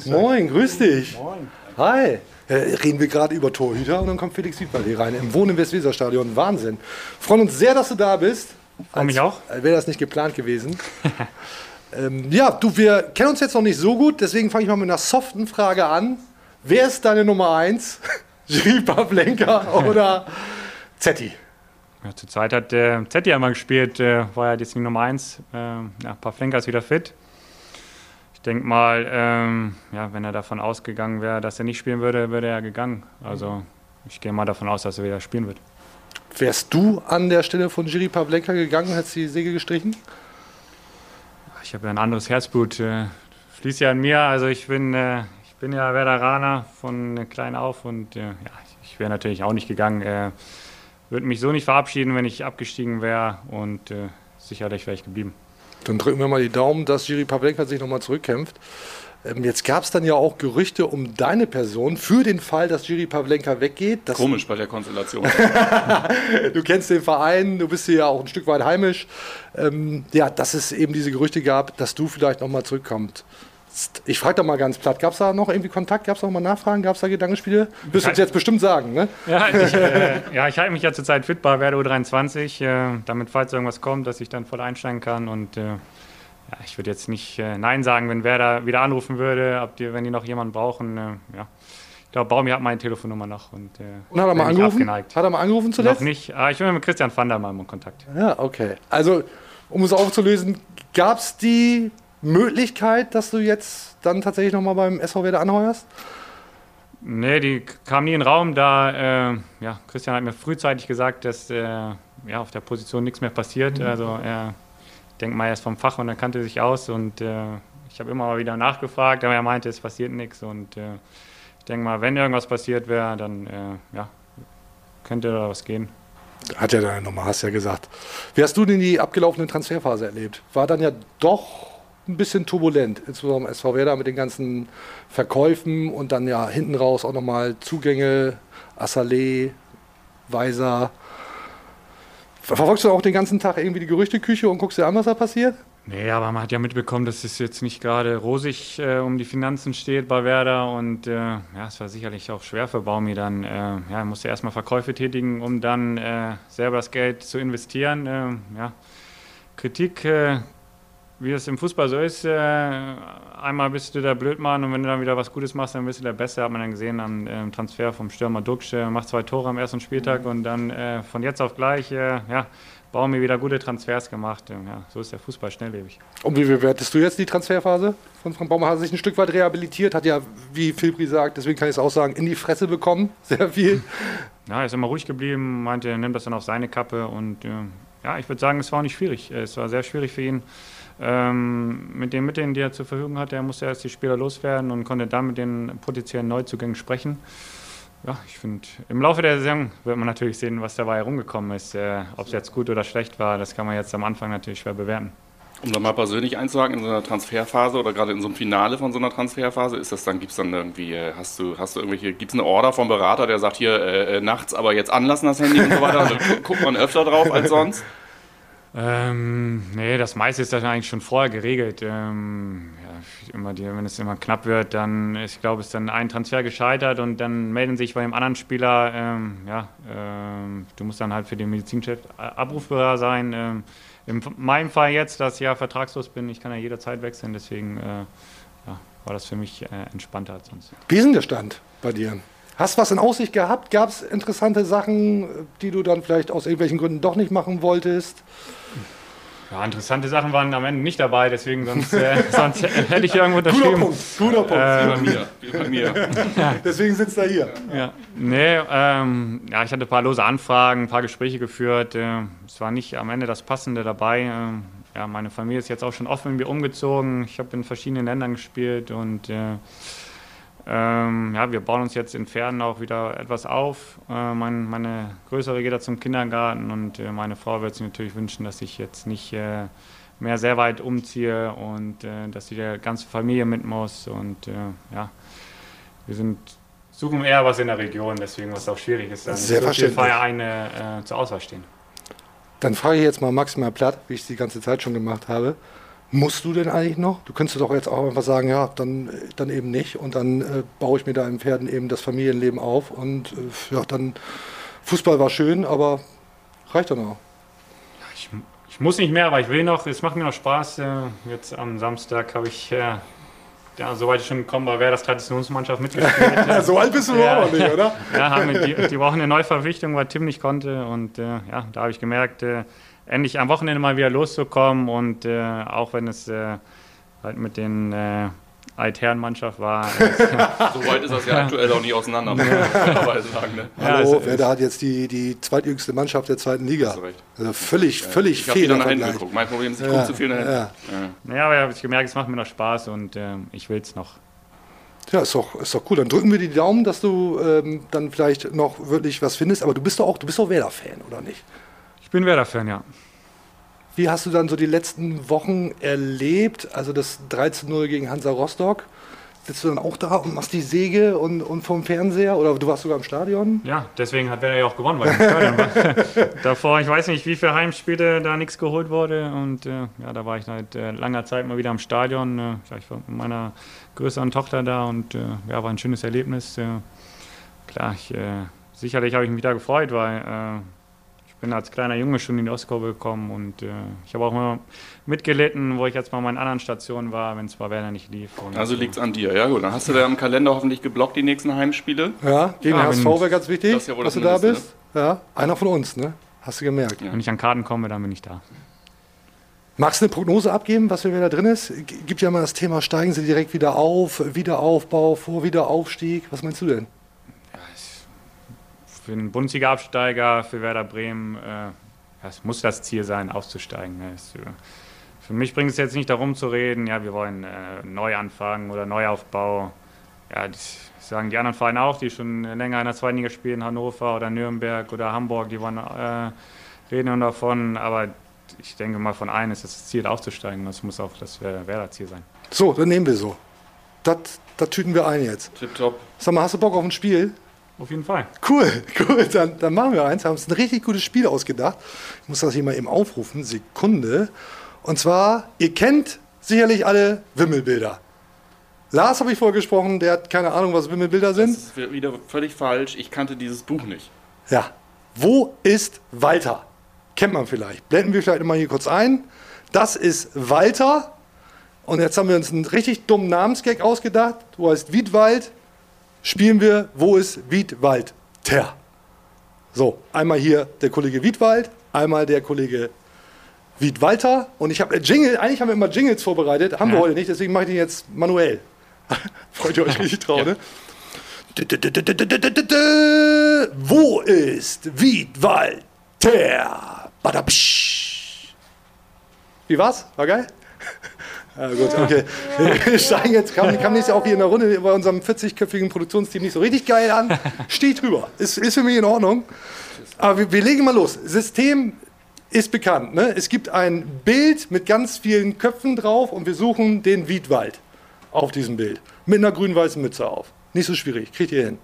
Moin, grüß dich. Moin. Hi. Äh, reden wir gerade über Torhüter und dann kommt Felix Wiedwald hier rein. Im Wohnen im Westweserstadion. Wahnsinn. Freuen uns sehr, dass du da bist. Freue mich auch. Als Wäre das nicht geplant gewesen. ähm, ja, du, wir kennen uns jetzt noch nicht so gut, deswegen fange ich mal mit einer soften Frage an. Wer ist deine Nummer 1? Jiri Pavlenka oder Zetti? Ja, zurzeit hat äh, Zetti einmal gespielt, äh, war ja die Nummer 1. Äh, ja, Pavlenka ist wieder fit. Ich denke mal, ähm, ja, wenn er davon ausgegangen wäre, dass er nicht spielen würde, wäre er gegangen. Also ich gehe mal davon aus, dass er wieder spielen wird. Wärst du an der Stelle von Jiri Pavlenka gegangen, hättest du die Segel gestrichen? Ich habe ja ein anderes Herzblut, äh, fließt ja in mir. Also ich bin, äh, ich bin ja Werderaner von klein auf und äh, ja, ich wäre natürlich auch nicht gegangen. Äh, würde mich so nicht verabschieden, wenn ich abgestiegen wäre und äh, sicherlich wäre ich geblieben. Dann drücken wir mal die Daumen, dass Jiri Pavlenka sich nochmal zurückkämpft. Ähm, jetzt gab es dann ja auch Gerüchte um deine Person für den Fall, dass Jiri Pavlenka weggeht. Das Komisch bei der Konstellation. Du kennst den Verein, du bist hier ja auch ein Stück weit heimisch. Ähm, ja, dass es eben diese Gerüchte gab, dass du vielleicht nochmal zurückkommst. Ich frage da mal ganz platt, gab es da noch irgendwie Kontakt? Gab es noch mal Nachfragen? Gab es da Gedankenspiele? Wirst du uns jetzt bestimmt sagen, ne? Ja, ich, äh, ja, ich halte mich ja zurzeit fit bei Werder U23, äh, damit falls irgendwas kommt, dass ich dann voll einsteigen kann und äh, ja, ich würde jetzt nicht äh, Nein sagen, wenn Werder wieder anrufen würde, ob die, wenn die noch jemanden brauchen. Äh, ja. Ich glaube, Baumi hat meine Telefonnummer noch und, äh, Und hat er mal angerufen? abgeneigt. Hat er mal angerufen zuletzt? Noch nicht. Ah, ich bin mit Christian van der mal in Kontakt. Ja, okay. Also, um es aufzulösen, gab es die Möglichkeit, dass du jetzt dann tatsächlich nochmal beim SV Werder anheuerst? Nee, die kam nie in den Raum, da äh, ja, Christian hat mir frühzeitig gesagt, dass äh, ja, auf der Position nichts mehr passiert. Mhm. Also er, denke mal, er ist vom Fach und er kannte sich aus und äh, ich habe immer mal wieder nachgefragt, aber er meinte, es passiert nichts und äh, ich denke mal, wenn irgendwas passiert wäre, dann äh, ja, könnte da was gehen. Hat ja deine Nummer, hast ja gesagt. Wie hast du denn die abgelaufene Transferphase erlebt? War dann ja doch ein bisschen turbulent, insbesondere am SV Werder mit den ganzen Verkäufen und dann ja hinten raus auch nochmal Zugänge, Assalé, Weiser. Verfolgst du auch den ganzen Tag irgendwie die Gerüchteküche und guckst dir an, was da passiert? Nee, aber man hat ja mitbekommen, dass es jetzt nicht gerade rosig äh, um die Finanzen steht bei Werder und äh, ja, es war sicherlich auch schwer für Baumi dann. Äh, ja, er musste erstmal Verkäufe tätigen, um dann äh, selber das Geld zu investieren. Ähm, ja. Kritik, äh, wie es im Fußball so ist, äh, einmal bist du der Blödmann und wenn du dann wieder was Gutes machst, dann bist du der Beste, hat man dann gesehen am ähm, Transfer vom Stürmer Duxch, äh, macht zwei Tore am ersten Spieltag und dann äh, von jetzt auf gleich, äh, ja, Baumi wieder gute Transfers gemacht. Ähm, Ja, so ist der Fußball schnelllebig. Und wie bewertest du jetzt die Transferphase von Frank Baumann? Hat er sich ein Stück weit rehabilitiert, hat ja, wie Filbri sagt, deswegen kann ich es auch sagen, in die Fresse bekommen, sehr viel. Ja, er ist immer ruhig geblieben, meinte, er nimmt das dann auf seine Kappe und äh, ja, ich würde sagen, es war auch nicht schwierig. Es war sehr schwierig für ihn. Ähm, mit den Mitteln, die er zur Verfügung hatte, er musste erst die Spieler loswerden und konnte dann mit den potenziellen Neuzugängen sprechen. Ja, ich finde, im Laufe der Saison wird man natürlich sehen, was dabei herumgekommen ist. Äh, Ob es jetzt gut oder schlecht war, das kann man jetzt am Anfang natürlich schwer bewerten. Um da mal persönlich einzuhaken, in so einer Transferphase oder gerade in so einem Finale von so einer Transferphase, ist das dann, gibt es dann irgendwie, äh, hast du, hast du irgendwelche, gibt es eine Order vom Berater, der sagt hier äh, äh, nachts aber jetzt anlassen das Handy und so weiter? Also gu- guckt man öfter drauf als sonst? Ähm, nee, das meiste ist dann eigentlich schon vorher geregelt. Ähm, ja, immer die, wenn es immer knapp wird, dann, ich glaube, ist dann ein Transfer gescheitert und dann melden sich bei dem anderen Spieler, ähm, ja, ähm, du musst dann halt für den Medizinchef abrufbar sein. Ähm, in meinem Fall jetzt, dass ich ja vertragslos bin, ich kann ja jederzeit wechseln, deswegen äh, ja, war das für mich äh, entspannter als sonst. Wie ist denn der Stand bei dir? Hast du was in Aussicht gehabt? Gab es interessante Sachen, die du dann vielleicht aus irgendwelchen Gründen doch nicht machen wolltest? Ja, interessante Sachen waren am Ende nicht dabei, deswegen sonst, äh, sonst hätte ich irgendwo unterschrieben. Punkt, guter Punkt. Ähm, Mir, wie bei mir. Deswegen sitzt er hier. Ja, nee, ähm, ja, ich hatte ein paar lose Anfragen, ein paar Gespräche geführt. Äh, es war nicht am Ende das Passende dabei. Ähm, ja, meine Familie ist jetzt auch schon oft mit mir umgezogen. Ich habe in verschiedenen Ländern gespielt und äh, ähm, ja, wir bauen uns jetzt in Pferden auch wieder etwas auf. Äh, mein, meine Größere geht da zum Kindergarten und äh, meine Frau wird sich natürlich wünschen, dass ich jetzt nicht äh, mehr sehr weit umziehe und äh, dass die ganze Familie mit muss. Und äh, ja, wir sind, suchen eher was in der Region, deswegen was auch schwierig ist, dass Sehr so viele. Vereine äh, zur Auswahl stehen. Dann frage ich jetzt mal maximal platt, wie ich es die ganze Zeit schon gemacht habe. Musst du denn eigentlich noch? Du könntest doch jetzt auch einfach sagen, ja, dann, dann eben nicht. Und dann äh, baue ich mir da in Pferden eben das Familienleben auf. Und äh, ja, dann Fußball war schön, aber reicht dann auch. Ich, ich muss nicht mehr, aber ich will noch. Es macht mir noch Spaß. Äh, jetzt am Samstag habe ich, äh, ja, soweit ich schon gekommen war, wäre das Traditionsmannschaft mitgespielt. so alt bist du Ja. auch noch nicht, oder? ja, haben wir die, die brauchen eine Neuverpflichtung, weil Tim nicht konnte. Und äh, ja, da habe ich gemerkt, äh, endlich am Wochenende mal wieder loszukommen. Und äh, auch wenn es äh, halt mit den äh, Altherrenmannschaft war. So weit ist das ja aktuell auch nicht auseinander, muss man sagen. Ne? ja, Hallo, es- Werder hat jetzt die, die zweitjüngste Mannschaft der zweiten Liga. Hast du recht. Also völlig, völlig Ich habe nach hinten Vergleich. geguckt. Mein Problem ist, ich Ja, gucke zu viel nach hinten. ja. Ja, aber ich habe gemerkt, es macht mir noch Spaß und äh, ich will es noch. Ja, ist doch, ist doch cool. Dann drücken wir die Daumen, dass du ähm, dann vielleicht noch wirklich was findest. Aber du bist doch auch, du bist doch Werder-Fan, oder nicht? Bin Werder-Fan, ja. Wie hast du dann so die letzten Wochen erlebt? Also das 13-0 gegen Hansa Rostock. Sitzt du dann auch da und machst die Säge und, und vom Fernseher? Oder du warst sogar im Stadion? Ja, deswegen hat Werder ja auch gewonnen, weil ich im Stadion war. Davor, ich weiß nicht, wie viele Heimspiele da nichts geholt wurde. Und äh, ja, da war ich seit äh, langer Zeit mal wieder im Stadion. Äh, ja, ich war mit meiner größeren Tochter da und äh, ja, war ein schönes Erlebnis. Äh, klar, ich, äh, sicherlich habe ich mich da gefreut, weil ich bin als kleiner Junge schon in die Ostkurve gekommen und äh, ich habe auch immer mitgelitten, wo ich jetzt mal an meinen anderen Stationen war, wenn es bei Werder nicht lief. Und, Also liegt es an dir. Ja gut, dann hast du da im Kalender hoffentlich geblockt die nächsten Heimspiele. Ja, gegen Ja, HSV wäre ganz wichtig, Das ja dass du da bist. Ja, einer von uns, ne? Hast du gemerkt. Wenn ich an Karten komme, dann bin ich da. Magst du eine Prognose abgeben, was wieder da drin ist? Gibt ja mal das Thema, steigen sie direkt wieder auf, Wiederaufbau, vor Wiederaufstieg. Was meinst du denn? Für einen Bundesliga-Absteiger, für Werder Bremen, äh, das muss das Ziel sein, aufzusteigen. Äh, für mich bringt es jetzt nicht darum zu reden, ja, wir wollen äh, neu anfangen oder Neuaufbau. Ja, das sagen die anderen Vereine auch, die schon länger in der zweiten Liga spielen, Hannover oder Nürnberg oder Hamburg, die wollen äh, reden davon. Aber ich denke mal, von allen ist das Ziel aufzusteigen. Das muss auch das Werder-Ziel sein. So, dann nehmen wir so. Das, das tüten wir ein jetzt. Tipptopp. Sag mal, hast du Bock auf ein Spiel? Auf jeden Fall. Cool, cool. Dann, dann machen wir eins. Haben uns ein richtig gutes Spiel ausgedacht. Ich muss das hier mal eben aufrufen. Sekunde. Und zwar, ihr kennt sicherlich alle Wimmelbilder. Lars habe ich vorgesprochen, der hat keine Ahnung, was Wimmelbilder sind. Das ist wieder völlig falsch. Ich kannte dieses Buch nicht. Ja. Wo ist Walter? Kennt man vielleicht. Blenden wir vielleicht mal hier kurz ein. Das ist Walter. Und jetzt haben wir uns einen richtig dummen Namensgag ausgedacht. Du heißt Wiedwald. Spielen wir, wo ist Wiedwald? Ter. So, einmal hier der Kollege Wiedwald, einmal der Kollege Wiedwalter. Und ich habe Jingle, eigentlich haben wir immer Jingles vorbereitet, haben wir heute nicht, deswegen mache ich den jetzt manuell. Freut ihr euch richtig drauf, ne? Wo ist Wiedwalter? Wie war's? War geil? Ja, gut, okay. Wir steigen jetzt, kam, kam nächstes Jahr auch hier in der Runde bei unserem 40-köpfigen Produktionsteam nicht so richtig geil an. Steht drüber. Ist, ist für mich in Ordnung. Aber wir, wir legen mal los. System ist bekannt. Ne? Es gibt ein Bild mit ganz vielen Köpfen drauf und wir suchen den Wiedwald auf diesem Bild. Mit einer grün-weißen Mütze auf. Nicht so schwierig. Kriegt ihr hin.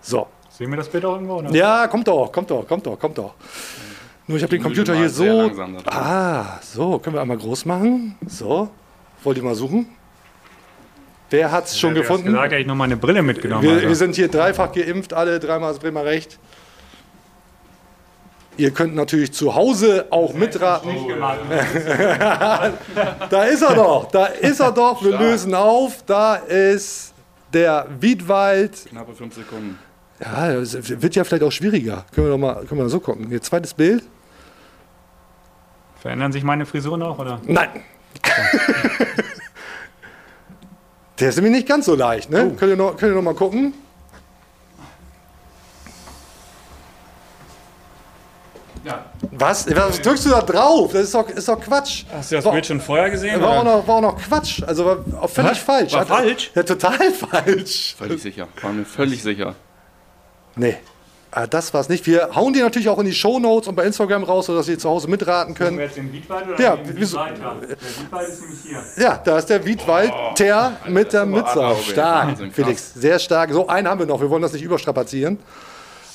So. Sehen wir das Bild auch irgendwo? Oder? Ja, kommt doch, kommt doch, kommt doch, kommt doch. Nur ich habe den Computer hier so. langsam. Ah, so. Können wir einmal groß machen? So. Wollt ihr mal suchen? Wer hat es schon gefunden? gesagt, hätte ich noch mal eine Brille mitgenommen. Wir, Alter. wir sind hier dreifach geimpft, alle dreimal das Bremer Recht. Ihr könnt natürlich zu Hause auch mitraten. Da ist er doch, da ist er doch. Wir lösen auf. Da ist der Wiedwald. Knappe fünf Sekunden. Ja, es wird ja vielleicht auch schwieriger. Können wir doch mal, können wir so gucken. Hier, zweites Bild. Verändern sich meine Frisuren auch, oder? Nein. Der ist nämlich nicht ganz so leicht. Ne? Könnt, ihr noch, könnt ihr noch mal gucken? Ja. Was? Was drückst du da drauf? Das ist doch, ist doch Quatsch. Hast du das War- Bild schon vorher gesehen? War auch, noch, war auch noch Quatsch. Also war auch völlig Was? falsch. War Hat- falsch? Ja, total falsch. Völlig sicher. War mir völlig sicher. Nee. Ah, das war's nicht. Wir hauen die natürlich auch in die Shownotes und bei Instagram raus, sodass ihr zu Hause mitraten Können können. wir jetzt den Wiedwald oder Ja, den Wiedwalter? Der Wiedwald ist nämlich hier. Ja, da ist der Wiedwald, der mit der Mütze. Stark, Wahnsinn. Felix. Sehr stark. So, einen haben wir noch. Wir wollen das nicht überstrapazieren.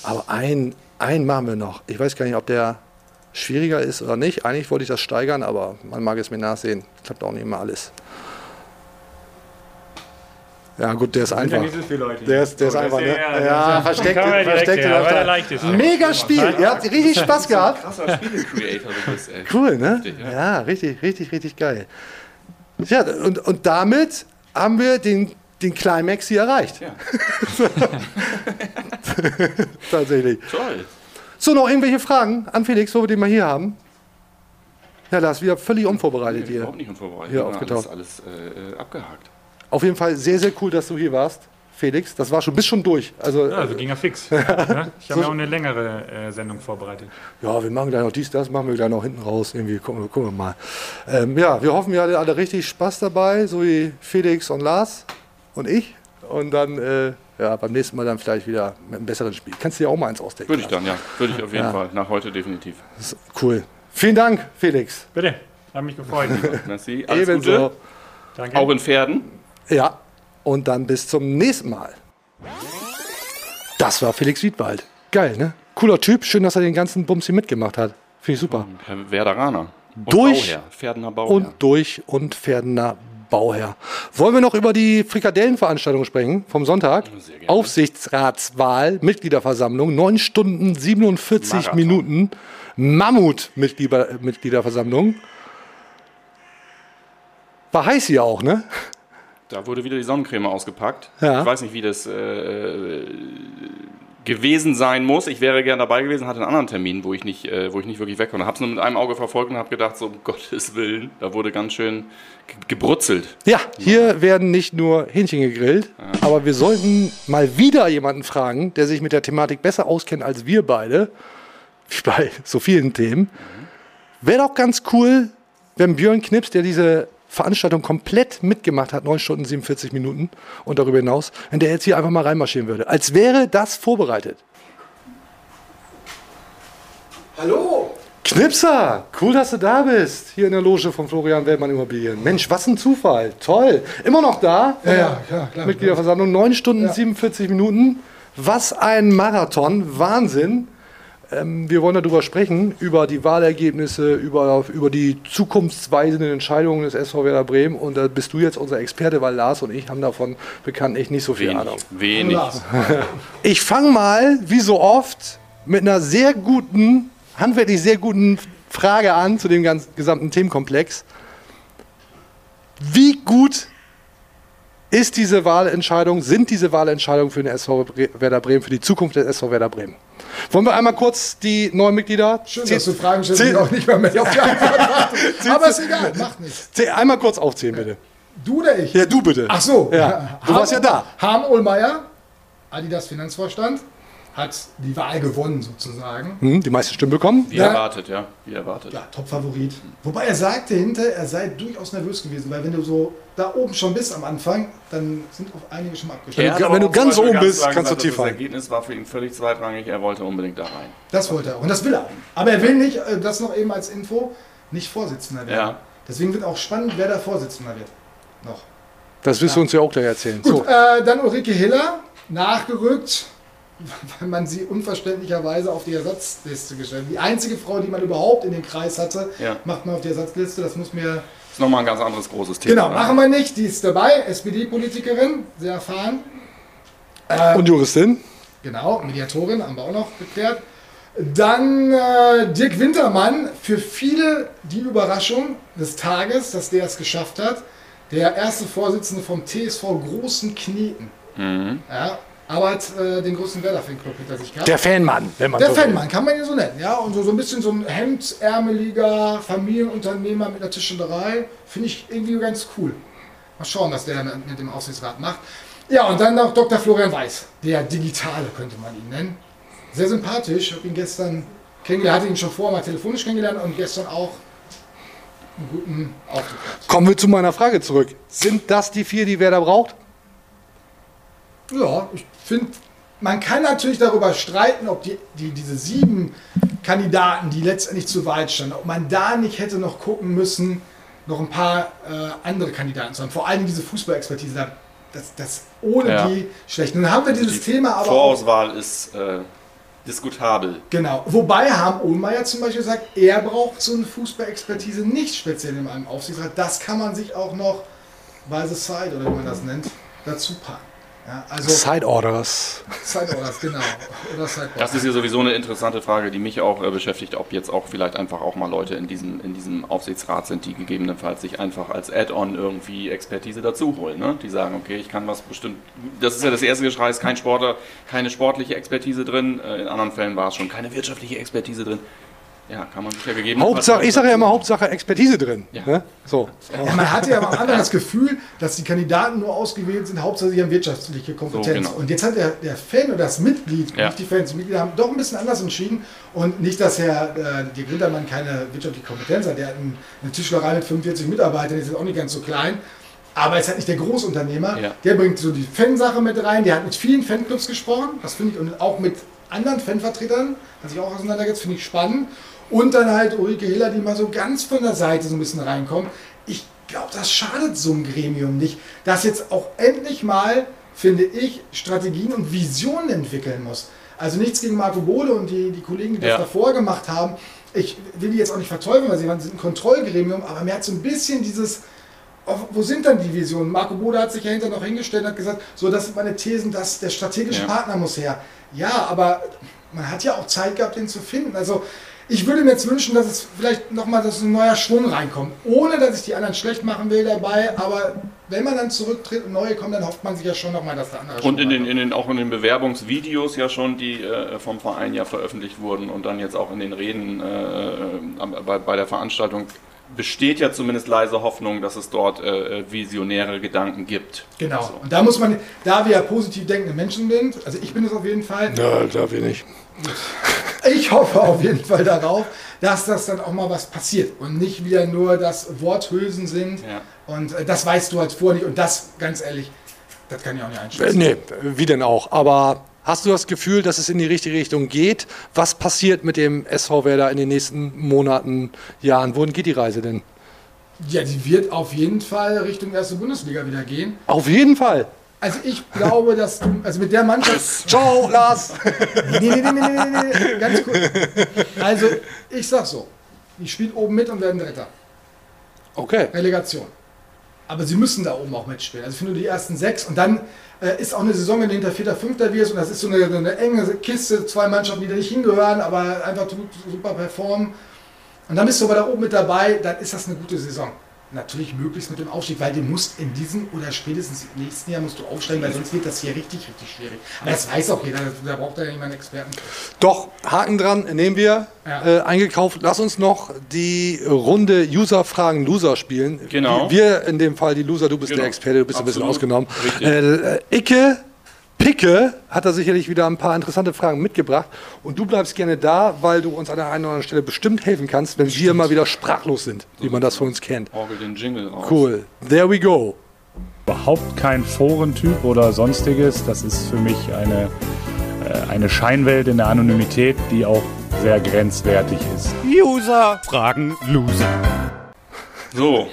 Aber einen, einen machen wir noch. Ich weiß gar nicht, ob der schwieriger ist oder nicht. Eigentlich wollte ich das steigern, aber man mag es mir nachsehen. Klappt auch nicht immer alles. Ja, gut, der ist einfach. Der ist, der ist Oh, einfach, ne? ja- versteckt, versteckt ja. Mega Spiel. Ihr habt richtig Spaß gehabt. Krasser Spiele-Creator du bist, ey. Cool, ne? Ja. richtig, richtig, richtig geil. Ja, und, und damit haben wir den, den Climax hier erreicht. Ja. Tatsächlich. Toll. So, noch irgendwelche Fragen an Felix, wo wir den mal hier haben? Ja, Lars, wieder völlig unvorbereitet hier. Überhaupt nicht unvorbereitet. Hier aufgetaucht. Alles, alles äh, abgehakt. Auf jeden Fall sehr, sehr cool, dass du hier warst, Felix. Das war schon, bist schon durch. Also, Ja, also ging ja fix. ne? Ich habe ja auch eine längere äh, Sendung vorbereitet. Ja, wir machen gleich noch dies, das, machen wir gleich noch hinten raus. Irgendwie gucken, wir- gucken wir mal. Ähm, ja, wir hoffen, ihr hattet alle richtig Spaß dabei, so wie Felix und Lars und ich. Und dann, äh, ja, beim nächsten Mal dann vielleicht wieder mit einem besseren Spiel. Kannst du dir auch mal eins ausdenken? Würde ich dann, ja. Würde ich auf jeden Ja. Fall. Nach heute definitiv. Cool. Vielen Dank, Felix. Bitte, hat mich gefreut. Merci. Alles Ebenso. Gute. Danke. Auch in Pferden. Ja, und dann bis zum nächsten Mal. Das war Felix Wiedwald. Geil, ne? Cooler Typ. Schön, dass er den ganzen Bums hier mitgemacht hat. Finde ich super. Herr Werderaner. Und Durch- Bauherr. Pferdener Bauherr. und durch und Pferdener Bauherr. Wollen wir noch über die Frikadellenveranstaltung sprechen vom Sonntag? Aufsichtsratswahl, Mitgliederversammlung, 9 Stunden 47 Marathon. Minuten. Mammut-Mitgliederversammlung. War heiß hier auch, ne? Da wurde wieder die Sonnencreme ausgepackt. Ja. Ich weiß nicht, wie das äh, gewesen sein muss. Ich wäre gern dabei gewesen, hatte einen anderen Termin, wo ich nicht, äh, wo ich nicht wirklich weg konnte. Habe es nur mit einem Auge verfolgt und habe gedacht, so um Gottes Willen, da wurde ganz schön ge- gebrutzelt. Ja, hier werden nicht nur Hähnchen gegrillt, aber wir sollten mal wieder jemanden fragen, der sich mit der Thematik besser auskennt als wir beide, wie bei so vielen Themen. Wäre doch ganz cool, wenn Björn Knips, der diese Veranstaltung komplett mitgemacht hat, 9 Stunden 47 Minuten und darüber hinaus, wenn der jetzt hier einfach mal reinmarschieren würde. Als wäre das vorbereitet. Hallo! Knipser, cool, dass du da bist, hier in der Loge von Florian Wellmann Immobilien. Mensch, was ein Zufall, toll. Immer noch da? Ja, ja, ja, klar. Mitgliederversammlung, 9 Stunden 47 Minuten. Was ein Marathon, Wahnsinn. Ähm, wir wollen darüber sprechen, über die Wahlergebnisse, über, über die zukunftsweisenden Entscheidungen des SV Werder Bremen. Und da bist du jetzt unser Experte, weil Lars und ich haben davon bekanntlich nicht so viel Wenig. Ahnung. Wenig. Ich fange mal, wie so oft, mit einer sehr guten, handwerklich sehr guten Frage an zu dem ganzen gesamten Themenkomplex. Wie gut ist diese Wahlentscheidung, sind diese Wahlentscheidungen für den SV Werder Bremen, für die Zukunft des SV Werder Bremen? Wollen wir einmal kurz die neuen Mitglieder? Schön, dass du Fragen stellst, die auch nicht mehr mit auf die Antwort. Aber ist egal, macht nichts. einmal kurz aufzählen, bitte. Du oder ich? Ja, du bitte. Ach so. Ja, du warst ja da. Harm Ohlmeier, Adidas Finanzvorstand, hat die Wahl gewonnen sozusagen. Hm, die meisten Stimmen bekommen. Wie Ja. erwartet, ja. Wie erwartet. Ja, Top-Favorit. Wobei er sagte hinter, er sei durchaus nervös gewesen, weil wenn du so da oben schon bist am Anfang, dann sind auch einige schon mal abgeschlossen. Hat Wenn du ganz oben bist, kannst du tief Das. Ergebnis war für ihn völlig zweitrangig. Er wollte unbedingt da rein. Das wollte er auch. Und das will er auch. Aber er will nicht, äh, das noch eben als Info, nicht Vorsitzender werden. Ja. Deswegen wird auch spannend, wer da Vorsitzender wird. Noch. Das wirst du uns ja auch gleich erzählen. Gut, So. äh, dann Ulrike Hiller, nachgerückt, weil man sie unverständlicherweise auf die Ersatzliste gestellt hat. Die einzige Frau, die man überhaupt in den Kreis hatte, Ja. macht man auf die Ersatzliste. Das muss mir. Ist nochmal ein ganz anderes großes Thema. Genau, ne? machen wir nicht. Die ist dabei, SPD-Politikerin, sehr erfahren. Und Juristin? Genau, Mediatorin haben wir auch noch geklärt. Dann äh, Dirk Wintermann, für viele die Überraschung des Tages, dass der es geschafft hat. Der erste Vorsitzende vom TSV Großen Kneten. Mhm. Ja, aber hat äh, den größten Werder-Fanclub hinter sich gehabt. Der Fanmann, wenn man Der so will. Fanmann, kann man ihn so nennen. Ja, und so, so ein bisschen so ein hemdsärmeliger Familienunternehmer mit einer Tischlerei. Finde ich irgendwie ganz cool. Mal schauen, was der mit dem Aufsichtsrat macht. Ja, und dann noch Dr. Florian Weiß, der Digitale könnte man ihn nennen. Sehr sympathisch. Ich habe ihn gestern kennengelernt, hatte ihn schon vorher mal telefonisch kennengelernt und gestern auch einen guten Auftritt. Kommen wir zu meiner Frage zurück. Sind das die vier, die Werder braucht? Ja, ich finde, man kann natürlich darüber streiten, ob die, die, diese sieben Kandidaten, die letztendlich zur Wahl standen, ob man da nicht hätte noch gucken müssen, noch ein paar äh, andere Kandidaten zu haben. Vor allem diese Fußballexpertise, da- das, das ohne Ja. die schlecht. Nun haben wir dieses Thema aber auch, Vorauswahl ist äh, diskutabel. genau. Wobei haben Ohlmeier zum Beispiel gesagt, er braucht so eine Fußballexpertise nicht speziell in einem Aufsichtsrat. Das kann man sich auch noch by the side oder wie man das nennt, dazu packen. Ja, also Side Orders. Side Orders, genau. Oder Side Das ist ja sowieso eine interessante Frage, die mich auch äh, beschäftigt, ob jetzt auch vielleicht einfach auch mal Leute in diesem, in diesem Aufsichtsrat sind, die gegebenenfalls sich einfach als Add-on irgendwie Expertise dazu holen. Ne? Die sagen, okay, ich kann was bestimmt. Das ist ja das erste Geschrei, ist kein Sportler, keine sportliche Expertise drin. Äh, In anderen Fällen war es schon keine wirtschaftliche Expertise drin. Ja, kann man sich ja gegebenenfalls. Hauptsache, ich sage ja immer Hauptsache Expertise drin. Ja. Ne? So. Ja, man hatte ja am Anfang das Gefühl, dass die Kandidaten nur ausgewählt sind, hauptsächlich an wirtschaftliche Kompetenz. So, genau. Und jetzt hat der, der Fan oder das Mitglied, Ja. nicht die Fans, die Mitglieder haben doch ein bisschen anders entschieden. Und nicht, dass Herr äh, Dirk Wintermann keine wirtschaftliche Kompetenz hat. Der hat ein- eine Tischlerei mit 45 Mitarbeitern, ist jetzt auch nicht ganz so klein. Aber er ist halt nicht der Großunternehmer. Ja. Der bringt so die Fansache mit rein. Der hat mit vielen Fanclubs gesprochen. Das finde ich. Und auch mit anderen Fanvertretern. Hat sich auch auseinandergesetzt. Finde ich spannend. Und dann halt Ulrike Hiller, die mal so ganz von der Seite so ein bisschen reinkommt. Ich glaube, das schadet so einem Gremium nicht, das jetzt auch endlich mal, finde ich, Strategien und Visionen entwickeln muss. Also nichts gegen Marco Bode und die, die Kollegen, die das Ja. davor gemacht haben. Ich will die jetzt auch nicht verteufeln, weil sie waren- sind ein Kontrollgremium, aber mir hat so ein bisschen dieses, wo sind dann die Visionen? Marco Bode hat sich ja hinterher noch hingestellt und hat gesagt, so, das sind meine Thesen, dass der strategische Ja. Partner muss her. Ja, aber man hat ja auch Zeit gehabt, den zu finden. Also ich würde mir jetzt wünschen, dass es vielleicht nochmal dass ein neuer Schwung reinkommt. Ohne, dass ich die anderen schlecht machen will dabei, aber wenn man dann zurücktritt und neue kommen, dann hofft man sich ja schon nochmal, dass der andere Und in den, in den, auch in den Bewerbungsvideos ja schon, die äh, vom Verein ja veröffentlicht wurden und dann jetzt auch in den Reden äh, bei, bei der Veranstaltung besteht ja zumindest leise Hoffnung, dass es dort äh, visionäre Gedanken gibt. Genau. Und da muss man, da wir ja positiv denkende Menschen sind, also ich bin es auf jeden Fall, Ja, darf ich nicht. Ich hoffe auf jeden Fall darauf, dass das dann auch mal was passiert und nicht wieder nur das Worthülsen sind. Ja. Und äh, das weißt du halt vorher nicht. Und das, ganz ehrlich, das kann ich auch nicht Äh, einschätzen. Nee, wie denn auch. Aber hast du das Gefühl, dass es in die richtige Richtung geht? Was passiert mit dem SV Werder in den nächsten Monaten, Jahren? Wohin geht die Reise denn? Ja, die wird auf jeden Fall Richtung erste Bundesliga wieder gehen. Auf jeden Fall. Also ich glaube, dass du, also mit der Mannschaft. Ciao, Lars. Nee, nee, nee, nee, nee, nee, nee, ganz kurz. Also, ich sag so, die spielen oben mit und werden Dritter. Okay. Relegation. Aber sie müssen da oben auch mitspielen. Also ich finde die ersten sechs und dann äh, ist auch eine Saison, wenn du hinter Vierter, Fünfter wirst und das ist so eine, eine enge Kiste, zwei Mannschaften, die da nicht hingehören, aber einfach super performen. Und dann bist du aber da oben mit dabei, dann ist das eine gute Saison. Natürlich möglichst mit dem Aufstieg, weil du musst in diesem oder spätestens im nächsten Jahr musst du aufsteigen, weil sonst wird das hier richtig, richtig schwierig. Aber das weiß auch jeder, da braucht ja niemand einen Experten. Doch, Haken dran, nehmen wir. Ja. Äh, eingekauft. Lass uns noch die Runde User-Fragen Loser spielen. Genau. Wir in dem Fall die Loser, du bist Genau. der Experte, du bist ein bisschen Absolut. ausgenommen. Äh, Icke, Picke hat da sicherlich wieder ein paar interessante Fragen mitgebracht. Und du bleibst gerne da, weil du uns an der einen oder anderen Stelle bestimmt helfen kannst, wenn wir mal wieder sprachlos sind, wie man das von uns kennt. Orgel den Jingle raus. Cool. There we go. überhaupt kein Forentyp oder sonstiges. Das ist für mich eine, äh, eine Scheinwelt in der Anonymität, die auch sehr grenzwertig ist. User fragen Loser. So.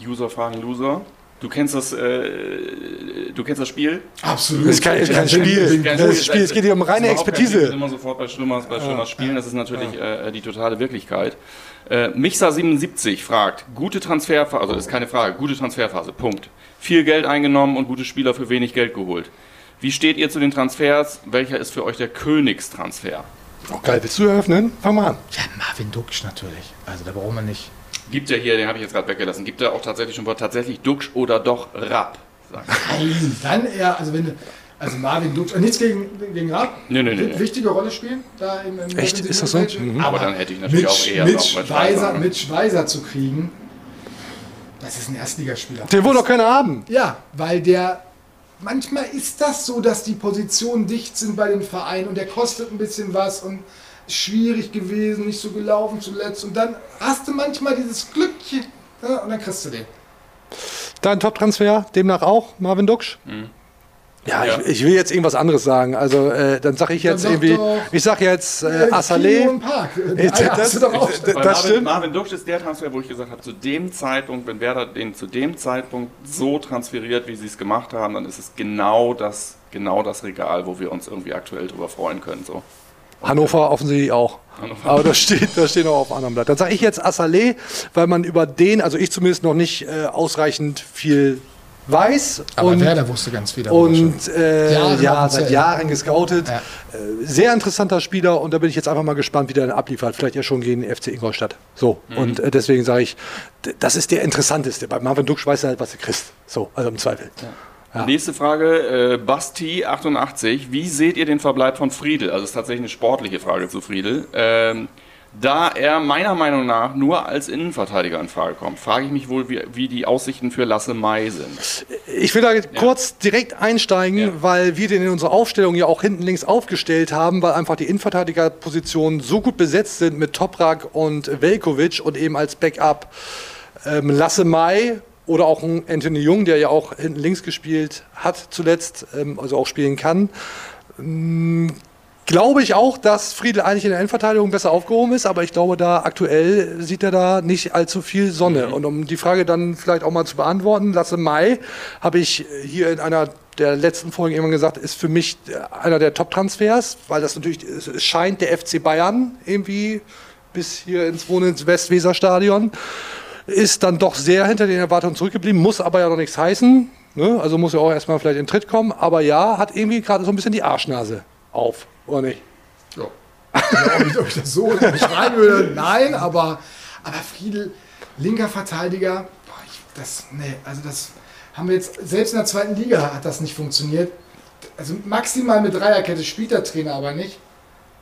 User fragen Loser. Du kennst das, äh, du kennst das Spiel? Absolut. Das ist kein, kein Spiel. Das ist Spiel. Es geht hier um reine kein Spiel. Expertise. immer sofort bei Schwimmers, bei Schwimmers Spielen. Das ist natürlich äh, die totale Wirklichkeit. Äh, Mixa77 fragt, gute Transferphase, also ist keine Frage, gute Transferphase, Punkt. Viel Geld eingenommen und gute Spieler für wenig Geld geholt. Wie steht ihr zu den Transfers? Welcher ist für euch der Königstransfer? Oh, geil, willst du eröffnen? Fang mal an. Ja, Marvin Duksch natürlich. Also da brauchen wir nicht. Gibt ja hier, den habe ich jetzt gerade weggelassen, gibt er auch tatsächlich schon Wort tatsächlich Duxch oder doch Rapp? Nein, dann eher, also wenn du, also Marvin Duksch, nichts gegen, gegen Raab, Nee, nee, nee, wird nee. wichtige Rolle spielen, da im, im Echt? Ist das so? Mhm. Aber dann hätte ich natürlich mit, auch eher mit Schweizer, mit Schweizer zu kriegen, das ist ein Erstligaspieler. Den will doch keiner haben. Ja, weil der, manchmal ist das so, dass die Positionen dicht sind bei den Vereinen und der kostet ein bisschen was und schwierig gewesen, nicht so gelaufen zuletzt und dann hast du manchmal dieses Glückchen ja, und dann kriegst du den. Dein Top-Transfer, demnach auch, Marvin Duksch? Ja, Ja. Ich, ich will jetzt irgendwas anderes sagen. Also, äh, dann sage ich jetzt sag irgendwie, doch, ich sag jetzt äh, Äh, Assalé. Äh, Eier das- das- Das Marvin, stimmt. Marvin Duxch ist der Transfer, wo ich gesagt habe, zu dem Zeitpunkt, wenn Werder den zu dem Zeitpunkt so transferiert, wie sie es gemacht haben, dann ist es genau das, genau das Regal, wo wir uns irgendwie aktuell drüber freuen können. So. Hannover offensichtlich auch. Aber das steht, das steht noch auf einem anderen Blatt. Dann sage ich jetzt Assalé, weil man über den, also ich zumindest noch nicht äh, ausreichend viel weiß. Aber und Werder wusste ganz viel darüber und äh, Jahre ja, seit Zelt. Jahren gescoutet. Ja. Äh, sehr interessanter Spieler und da bin ich jetzt einfach mal gespannt, wie der dann abliefert. Vielleicht ja schon gegen den FC Ingolstadt. So. Und äh, deswegen sage ich, das ist der interessanteste. Bei Marvin Duck weiß er halt, was er kriegt. So, also im Zweifel. Ja. Nächste Frage, äh, Basti88. Wie seht ihr den Verbleib von Friedel? Also, es ist tatsächlich eine sportliche Frage zu Friedel. Ähm, da er meiner Meinung nach nur als Innenverteidiger in Frage kommt, frage ich mich wohl, wie, wie die Aussichten für Lasse Mai sind. Ich will da kurz direkt einsteigen, Ja. weil wir den in unserer Aufstellung ja auch hinten links aufgestellt haben, weil einfach die Innenverteidigerpositionen so gut besetzt sind mit Toprak und Velkovic und eben als Backup ähm, Lasse Mai oder auch ein Anthony Jung, der ja auch hinten links gespielt hat zuletzt, ähm, also auch spielen kann. Ähm, Glaube ich auch, dass Friedel eigentlich in der Innenverteidigung besser aufgehoben ist, aber ich glaube, da aktuell sieht er da nicht allzu viel Sonne. Und um die Frage dann vielleicht auch mal zu beantworten, Lasse Mai habe ich hier in einer der letzten Folgen irgendwann gesagt, ist für mich einer der Top-Transfers, weil das natürlich, es scheint der FC Bayern irgendwie bis hier ins Wohnen ins Westweserstadion ist dann doch sehr hinter den Erwartungen zurückgeblieben, muss aber ja noch nichts heißen. Ne? Also muss ja auch erstmal vielleicht in Tritt kommen. Aber ja, hat irgendwie gerade so ein bisschen die Arschnase auf, oder nicht? Ja. Ob ich das so beschreiben würde, nein, aber, aber Friedel, linker Verteidiger, boah, ich, das, nee, also das, haben wir jetzt, selbst in der zweiten Liga hat das nicht funktioniert. Also maximal mit Dreierkette spielt der Trainer aber nicht.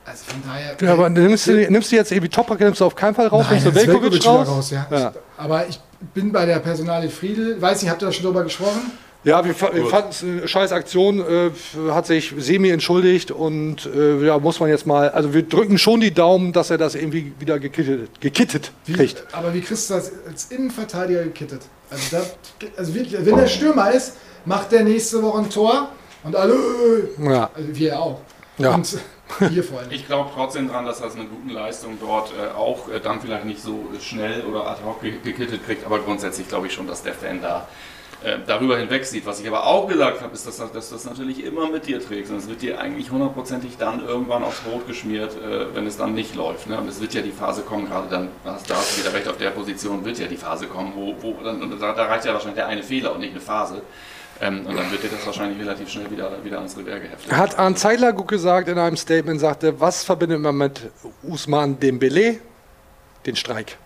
Also von daher. Ja, aber nimmst du, nimmst du jetzt irgendwie Toprak, nimmst du auf keinen Fall raus, Nein, nimmst du Velkovic Velkovic raus? wieder ja. Ja. Aber ich bin bei der Personalie Friedel. Weiß nicht, habt ihr da schon drüber gesprochen? Ja, wir, wir fanden es eine scheiß Aktion, äh, hat sich semi entschuldigt und äh, ja, muss man jetzt mal, also wir drücken schon die Daumen, dass er das irgendwie wieder gekittet, gekittet Wie, kriegt. aber wie kriegst du das als Innenverteidiger gekittet? Also, da, also wirklich, wenn der Stürmer ist, macht der nächste Woche ein Tor und alle, Ja. also wir auch. Ja. Und vor allem. Ich glaube trotzdem dran, dass er eine gute Leistung dort äh, auch äh, dann vielleicht nicht so schnell oder ad hoc ge- gekittet kriegt, aber grundsätzlich glaube ich schon, dass der Fan da äh, darüber hinweg sieht. Was ich aber auch gesagt habe, ist, dass, dass du das natürlich immer mit dir trägst und es wird dir eigentlich hundertprozentig dann irgendwann aufs Brot geschmiert, äh, wenn es dann nicht läuft. Ne? Und es wird ja die Phase kommen, gerade dann, da hast du wieder recht, auf der Position wird ja die Phase kommen, wo, wo dann, da, da reicht ja wahrscheinlich der eine Fehler und nicht eine Phase. Ähm, und dann wird dir das wahrscheinlich relativ schnell wieder, wieder ans Revier geheftet. Hat Arndt Zeidler gut gesagt in einem Statement, sagte, was verbindet man mit Usman Dembele? Den Streik.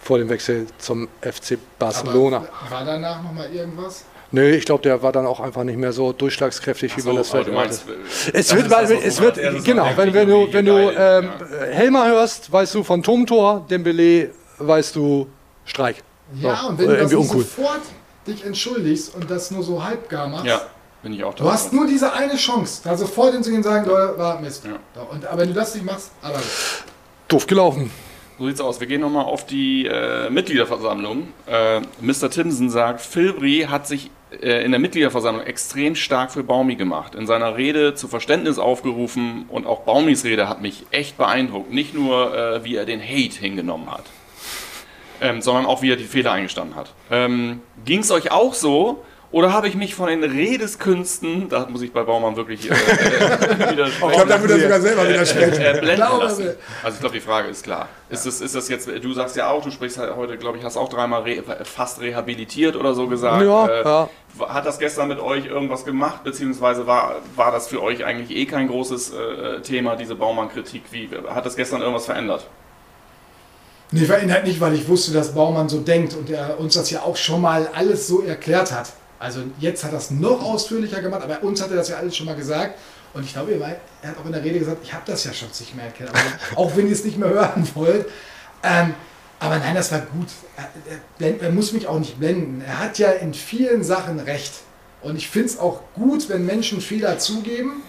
Vor dem Wechsel zum FC Barcelona. Aber war danach nochmal irgendwas? Nö, ich glaube, der war dann auch einfach nicht mehr so durchschlagskräftig, wie man das aber vielleicht meinst, äh, Es das wird, das, weil, es du wird, genau, wenn, wenn du, wenn du ähm, Helmer hörst, weißt du von Turmtor, Dembele, weißt du Streik. Ja, So, und wenn du das irgendwie nicht uncool. sofort dich entschuldigst und das nur so halbgar machst, Ja, bin ich auch du hast nur diese eine Chance, da sofort hinzugehen und sagen, Leute, war Mist. Ja. Doch, Und, aber wenn du das nicht machst, aber Doof gelaufen. So sieht's aus. Wir gehen nochmal auf die äh, Mitgliederversammlung. Äh, Mr. Timson sagt, Filbri hat sich äh, in der Mitgliederversammlung extrem stark für Baumi gemacht. In seiner Rede zu Verständnis aufgerufen und auch Baumis Rede hat mich echt beeindruckt. Nicht nur, äh, wie er den Hate hingenommen hat, ähm, sondern auch, wie er die Fehler eingestanden hat. Ähm, ging's euch auch so? Oder habe ich mich von den Redeskünsten, da muss ich bei Baumann wirklich äh, äh, widersprechen, ich glaube, da würde er sogar selber widersprechen. äh, lassen. mir. Also ich glaube, die Frage ist klar. Ist, das, ist das jetzt, du sagst ja auch, du sprichst halt heute, glaube ich, hast auch dreimal re, fast rehabilitiert oder so gesagt. Ja, Äh, ja. Hat das gestern mit euch irgendwas gemacht, beziehungsweise war, war das für euch eigentlich eh kein großes äh, Thema, diese Baumann-Kritik? Wie, hat das gestern irgendwas verändert? Nee, verändert nicht, weil ich wusste, dass Baumann so denkt und er uns das ja auch schon mal alles so erklärt hat. Also jetzt hat er es noch ausführlicher gemacht, aber uns hat er das ja alles schon mal gesagt. Und ich glaube, er hat auch in der Rede gesagt, ich habe das ja schon nicht mehr erklärt. Auch wenn ihr es nicht mehr hören wollt. Ähm, aber nein, das war gut. Er, er, blend- er muss mich auch nicht blenden. Er hat ja in vielen Sachen recht. Und ich finde es auch gut, wenn Menschen Fehler zugeben.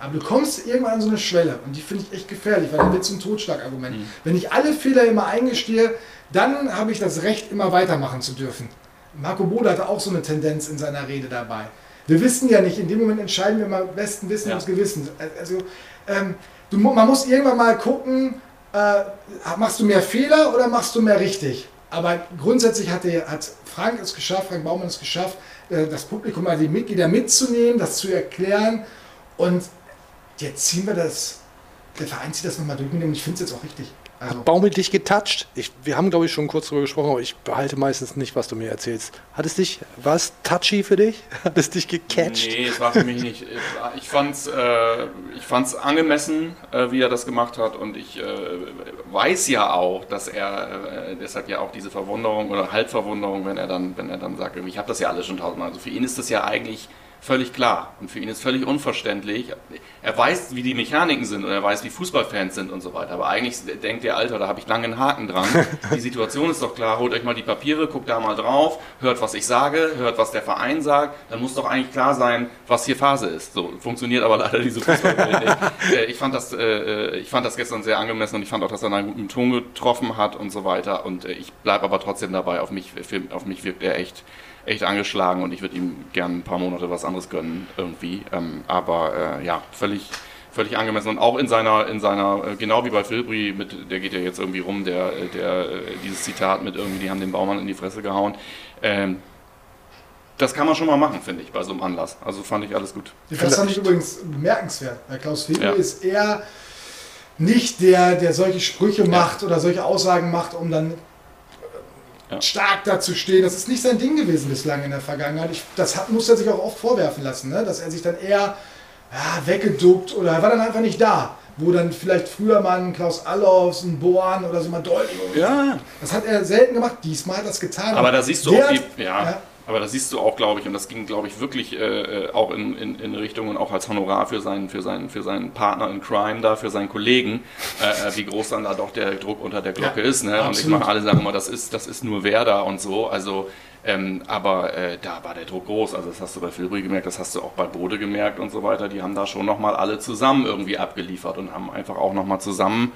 Aber du kommst irgendwann an so eine Schwelle und die finde ich echt gefährlich, weil dann wird es ein Totschlagargument. Wenn ich alle Fehler immer eingestehe, dann habe ich das Recht, immer weitermachen zu dürfen. Marco Bode hatte auch so eine Tendenz in seiner Rede dabei. Wir wissen ja nicht, in dem Moment entscheiden wir mal besten Wissen Ja. ums Gewissen. Also, ähm, du, man muss irgendwann mal gucken, äh, machst du mehr Fehler oder machst du mehr richtig? Aber grundsätzlich hat, der, hat Frank es geschafft, Frank Baumann es geschafft, äh, das Publikum, also die Mitglieder mitzunehmen, das zu erklären. Und jetzt ziehen wir das, der Verein zieht das nochmal durch und ich finde es jetzt auch richtig. Also, Baumel dich getoucht? Ich, wir haben, glaube ich, schon kurz darüber gesprochen, aber ich behalte meistens nicht, was du mir erzählst. Hat es dich, war es touchy für dich? Hat es dich gecatcht? Nee, es war für mich nicht. Ich fand's, äh, ich fand's angemessen, äh, wie er das gemacht hat. Und ich äh, weiß ja auch, dass er äh, deshalb ja auch diese Verwunderung oder Halbverwunderung, wenn er dann, wenn er dann sagt, ich habe das ja alles schon tausendmal. Also für ihn ist das ja eigentlich völlig klar und für ihn ist völlig unverständlich. Er weiß, wie die Mechaniken sind und er weiß, wie Fußballfans sind und so weiter. Aber eigentlich denkt der Alter, da habe ich lange einen Haken dran. Die Situation ist doch klar. Holt euch mal die Papiere, guckt da mal drauf, hört, was ich sage, hört, was der Verein sagt. Dann muss doch eigentlich klar sein, was hier Phase ist. So funktioniert aber leider diese Fußballwelt nicht. Äh, Ich fand das, äh, ich fand das gestern sehr angemessen und ich fand auch, dass er einen guten Ton getroffen hat und so weiter. Und äh, ich bleibe aber trotzdem dabei. Auf mich, auf mich wirkt er echt echt angeschlagen und ich würde ihm gern ein paar Monate was anderes gönnen irgendwie. Ähm, aber äh, ja, völlig, völlig angemessen und auch in seiner, in seiner, äh, genau wie bei Filbri, mit, der geht ja jetzt irgendwie rum, der, der äh, dieses Zitat mit irgendwie, die haben den Baumann in die Fresse gehauen. Ähm, das kann man schon mal machen, finde ich, bei so einem Anlass. Also fand ich alles gut. Das fand ich übrigens bemerkenswert. Herr Klaus Febel Ja. ist eher nicht der, der solche Sprüche macht oder solche Aussagen macht, um dann Ja. stark dazu stehen. Das ist nicht sein Ding gewesen bislang in der Vergangenheit. Ich, das hat, muss er sich auch oft vorwerfen lassen, ne? dass er sich dann eher ja, weggeduckt oder er war dann einfach nicht da. Wo dann vielleicht früher mal ein Klaus Allofs, ein Boan oder so mal deutlich. Ja, Das hat er selten gemacht. Diesmal hat er das getan. aber da siehst du auch die, ja, ja. Aber das siehst du auch, glaube ich, und das ging, glaube ich, wirklich äh, äh, auch in, in, in Richtung und auch als Honorar für seinen, für seinen, für seinen Partner in Crime da, für seinen Kollegen, äh, äh wie groß dann da doch der Druck unter der Glocke ja, ist. Ne? Und ich meine, alle sagen immer, das ist, das ist nur Werder und so. Also ähm, aber äh, da war der Druck groß. Also das hast du bei Filbri gemerkt, das hast du auch bei Bode gemerkt und so weiter. Die haben da schon nochmal alle zusammen irgendwie abgeliefert und haben einfach auch nochmal zusammen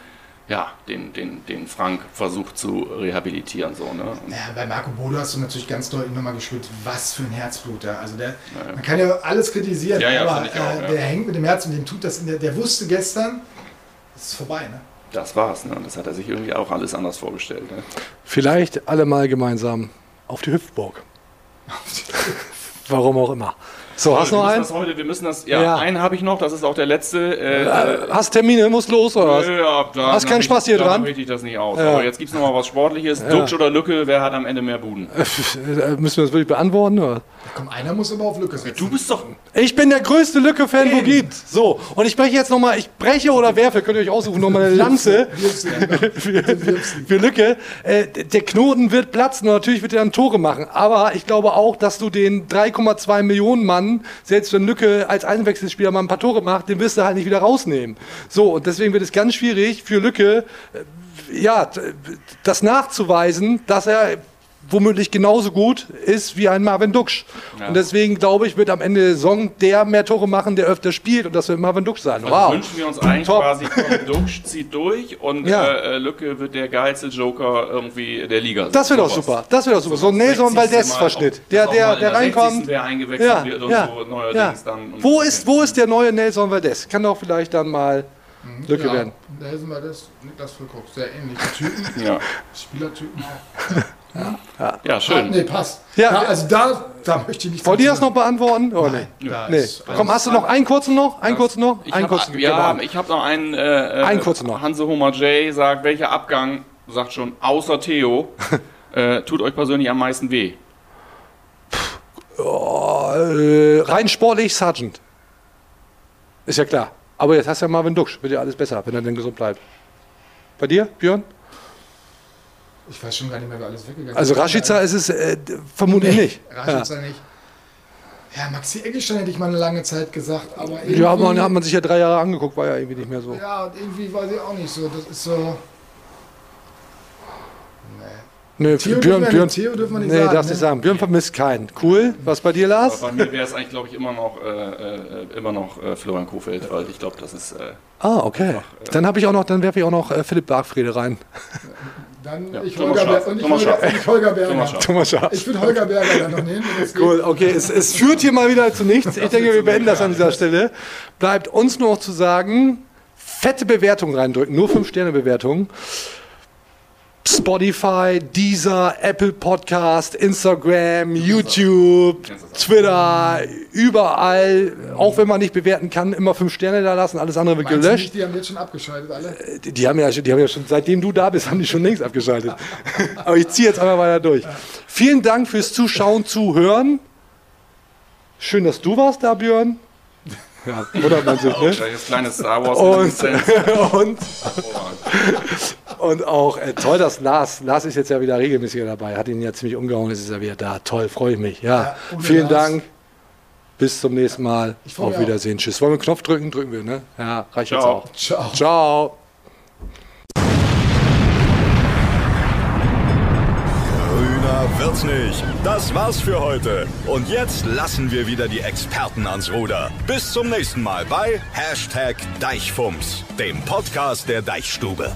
ja, den, den, den Frank versucht zu rehabilitieren. So, ne? Ja, bei Marco Bodo hast du natürlich ganz deutlich nochmal gespürt, was für ein Herzbluter. Also der, ja. man kann ja alles kritisieren, ja, aber auch, äh, der hängt mit dem Herzen, dem tut das, der, der wusste gestern, es ist vorbei. Ne? Das war's. Ne? Und das hat er sich irgendwie auch alles anders vorgestellt. Ne? Vielleicht alle mal gemeinsam auf die Hüftburg. Warum auch immer. So, hast du noch einen? Heute, wir müssen das, ja, ja. einen habe ich noch, das ist auch der letzte. Äh, äh hast Termine, muss los oder was? Ja, da, hast keinen Spaß hier da dran? Ich das nicht aus. Ja. Aber jetzt gibt es noch mal was Sportliches. Ja. Duxch oder Lücke, wer hat am Ende mehr Buden? Äh, müssen wir das wirklich beantworten? Oder? Komm, einer muss aber auf Lücke setzen. Du bist doch. Ich bin der größte Lücke-Fan, wo gibt. So, und ich breche jetzt nochmal, ich breche oder werfe, könnt ihr euch aussuchen, nochmal eine Lanze für, für Lücke. Äh, der Knoten wird platzen und natürlich wird er dann Tore machen. Aber ich glaube auch, dass du den 3,2 Millionen Mann, selbst wenn Lücke als Einwechselspieler mal ein paar Tore macht, den wirst du halt nicht wieder rausnehmen. So, und deswegen wird es ganz schwierig für Lücke, äh, ja, das nachzuweisen, dass er womöglich genauso gut ist wie ein Marvin Duksch. Ja. Und deswegen glaube ich, wird am Ende der Saison der mehr Tore machen, der öfter spielt und das wird Marvin Duksch sein. Also wow. wünschen wir uns eigentlich Top. quasi, Duksch zieht durch und ja. äh, Lücke wird der geilste Joker irgendwie der Liga. Das wird doch super. Das wird doch super. So ein Nelson Valdez-Verschnitt. Der, der, der reinkommt. Der eingewechselt ja. wird und ja. so neuerdings dann. Wo ist, wo ist der neue Nelson Valdez? Kann doch vielleicht dann mal. Mhm. Lücke ja, werden. Nelson Valdez, Niklas Füllkrug, sehr ähnliche Typen. ja. Spielertypen auch. Ja, ja. ja schön. Nee, passt. Ja, ja, also da, da möchte ich nicht. Wollt ihr das noch beantworten? Oh, Nein, nee. nee. Komm, hast du noch einen kurzen noch? Einen kurzen noch? Einen kurzen. Ja, ich habe noch einen. Äh, einen kurzen noch. Hanse Homer J sagt, welcher Abgang, sagt schon, außer Theo, äh, tut euch persönlich am meisten weh? Oh, äh, rein sportlich Sergeant. Ist ja klar. Aber jetzt hast du ja Marvin Duxch. Wird ja alles besser, wenn er denn gesund bleibt. Bei dir, Björn? Ich weiß schon gar nicht mehr, wer alles weggegangen ist. Also Rashica ist es äh, vermutlich nee, nicht. Rashica ja. nicht. Ja, Maxi Eggestein hätte ich mal eine lange Zeit gesagt, aber irgendwie... Ja, man hat man sich ja drei Jahre angeguckt, war ja irgendwie nicht mehr so. Ja, und irgendwie weiß ich auch nicht so. Das ist so... Nee, Theo Björn, Björn, Theo dürfen wir nicht nee, sagen. darfst ne? nicht sagen. Björn vermisst keinen. Cool. Was bei dir, Lars? Aber bei mir wäre es eigentlich, glaube ich, immer noch, äh, äh, immer noch äh, Florian Kofeld, weil ich glaube, das ist. Äh, ah, okay. Einfach, äh, dann habe ich auch noch, dann werfe ich auch noch äh, Philipp Bargfrede rein. Dann ja, ich, Holger und ich, Holger, ich Holger Berger. Thomas Schaaf. Ich würde Holger Berger dann noch nehmen. Cool, okay. Es, es führt hier mal wieder zu nichts. Ich denke, wir beenden das an dieser Stelle. Bleibt uns nur noch zu sagen, fette Bewertung reindrücken, nur 5 Sterne Bewertung. Spotify, Deezer, Apple Podcast, Instagram, YouTube, Twitter, überall. Auch wenn man nicht bewerten kann, immer fünf Sterne da lassen, alles andere wird Meinst gelöscht. Nicht, die haben jetzt schon abgeschaltet, alle? Die, die, haben ja, die haben ja schon, seitdem du da bist, haben die schon längst abgeschaltet. Aber ich ziehe jetzt einmal weiter durch. Vielen Dank fürs Zuschauen, Zuhören. Schön, dass du warst da, Björn. Ja, oder man sich, ne? kleines Star Wars und, und, und auch äh, toll, dass Lars, Lars ist jetzt ja wieder regelmäßiger dabei, hat ihn ja ziemlich umgehauen, jetzt ist er wieder da. Toll, freue ich mich. Ja, ja vielen Lars. Dank. Bis zum nächsten Mal. Auf Wiedersehen. Auch. Tschüss. Wollen wir einen Knopf drücken? Drücken wir, ne? Ja, reicht Ciao. jetzt auch. Ciao. Ciao. Wird's nicht. Das war's für heute. Und jetzt lassen wir wieder die Experten ans Ruder. Bis zum nächsten Mal bei Hashtag Deichfumms, dem Podcast der Deichstube.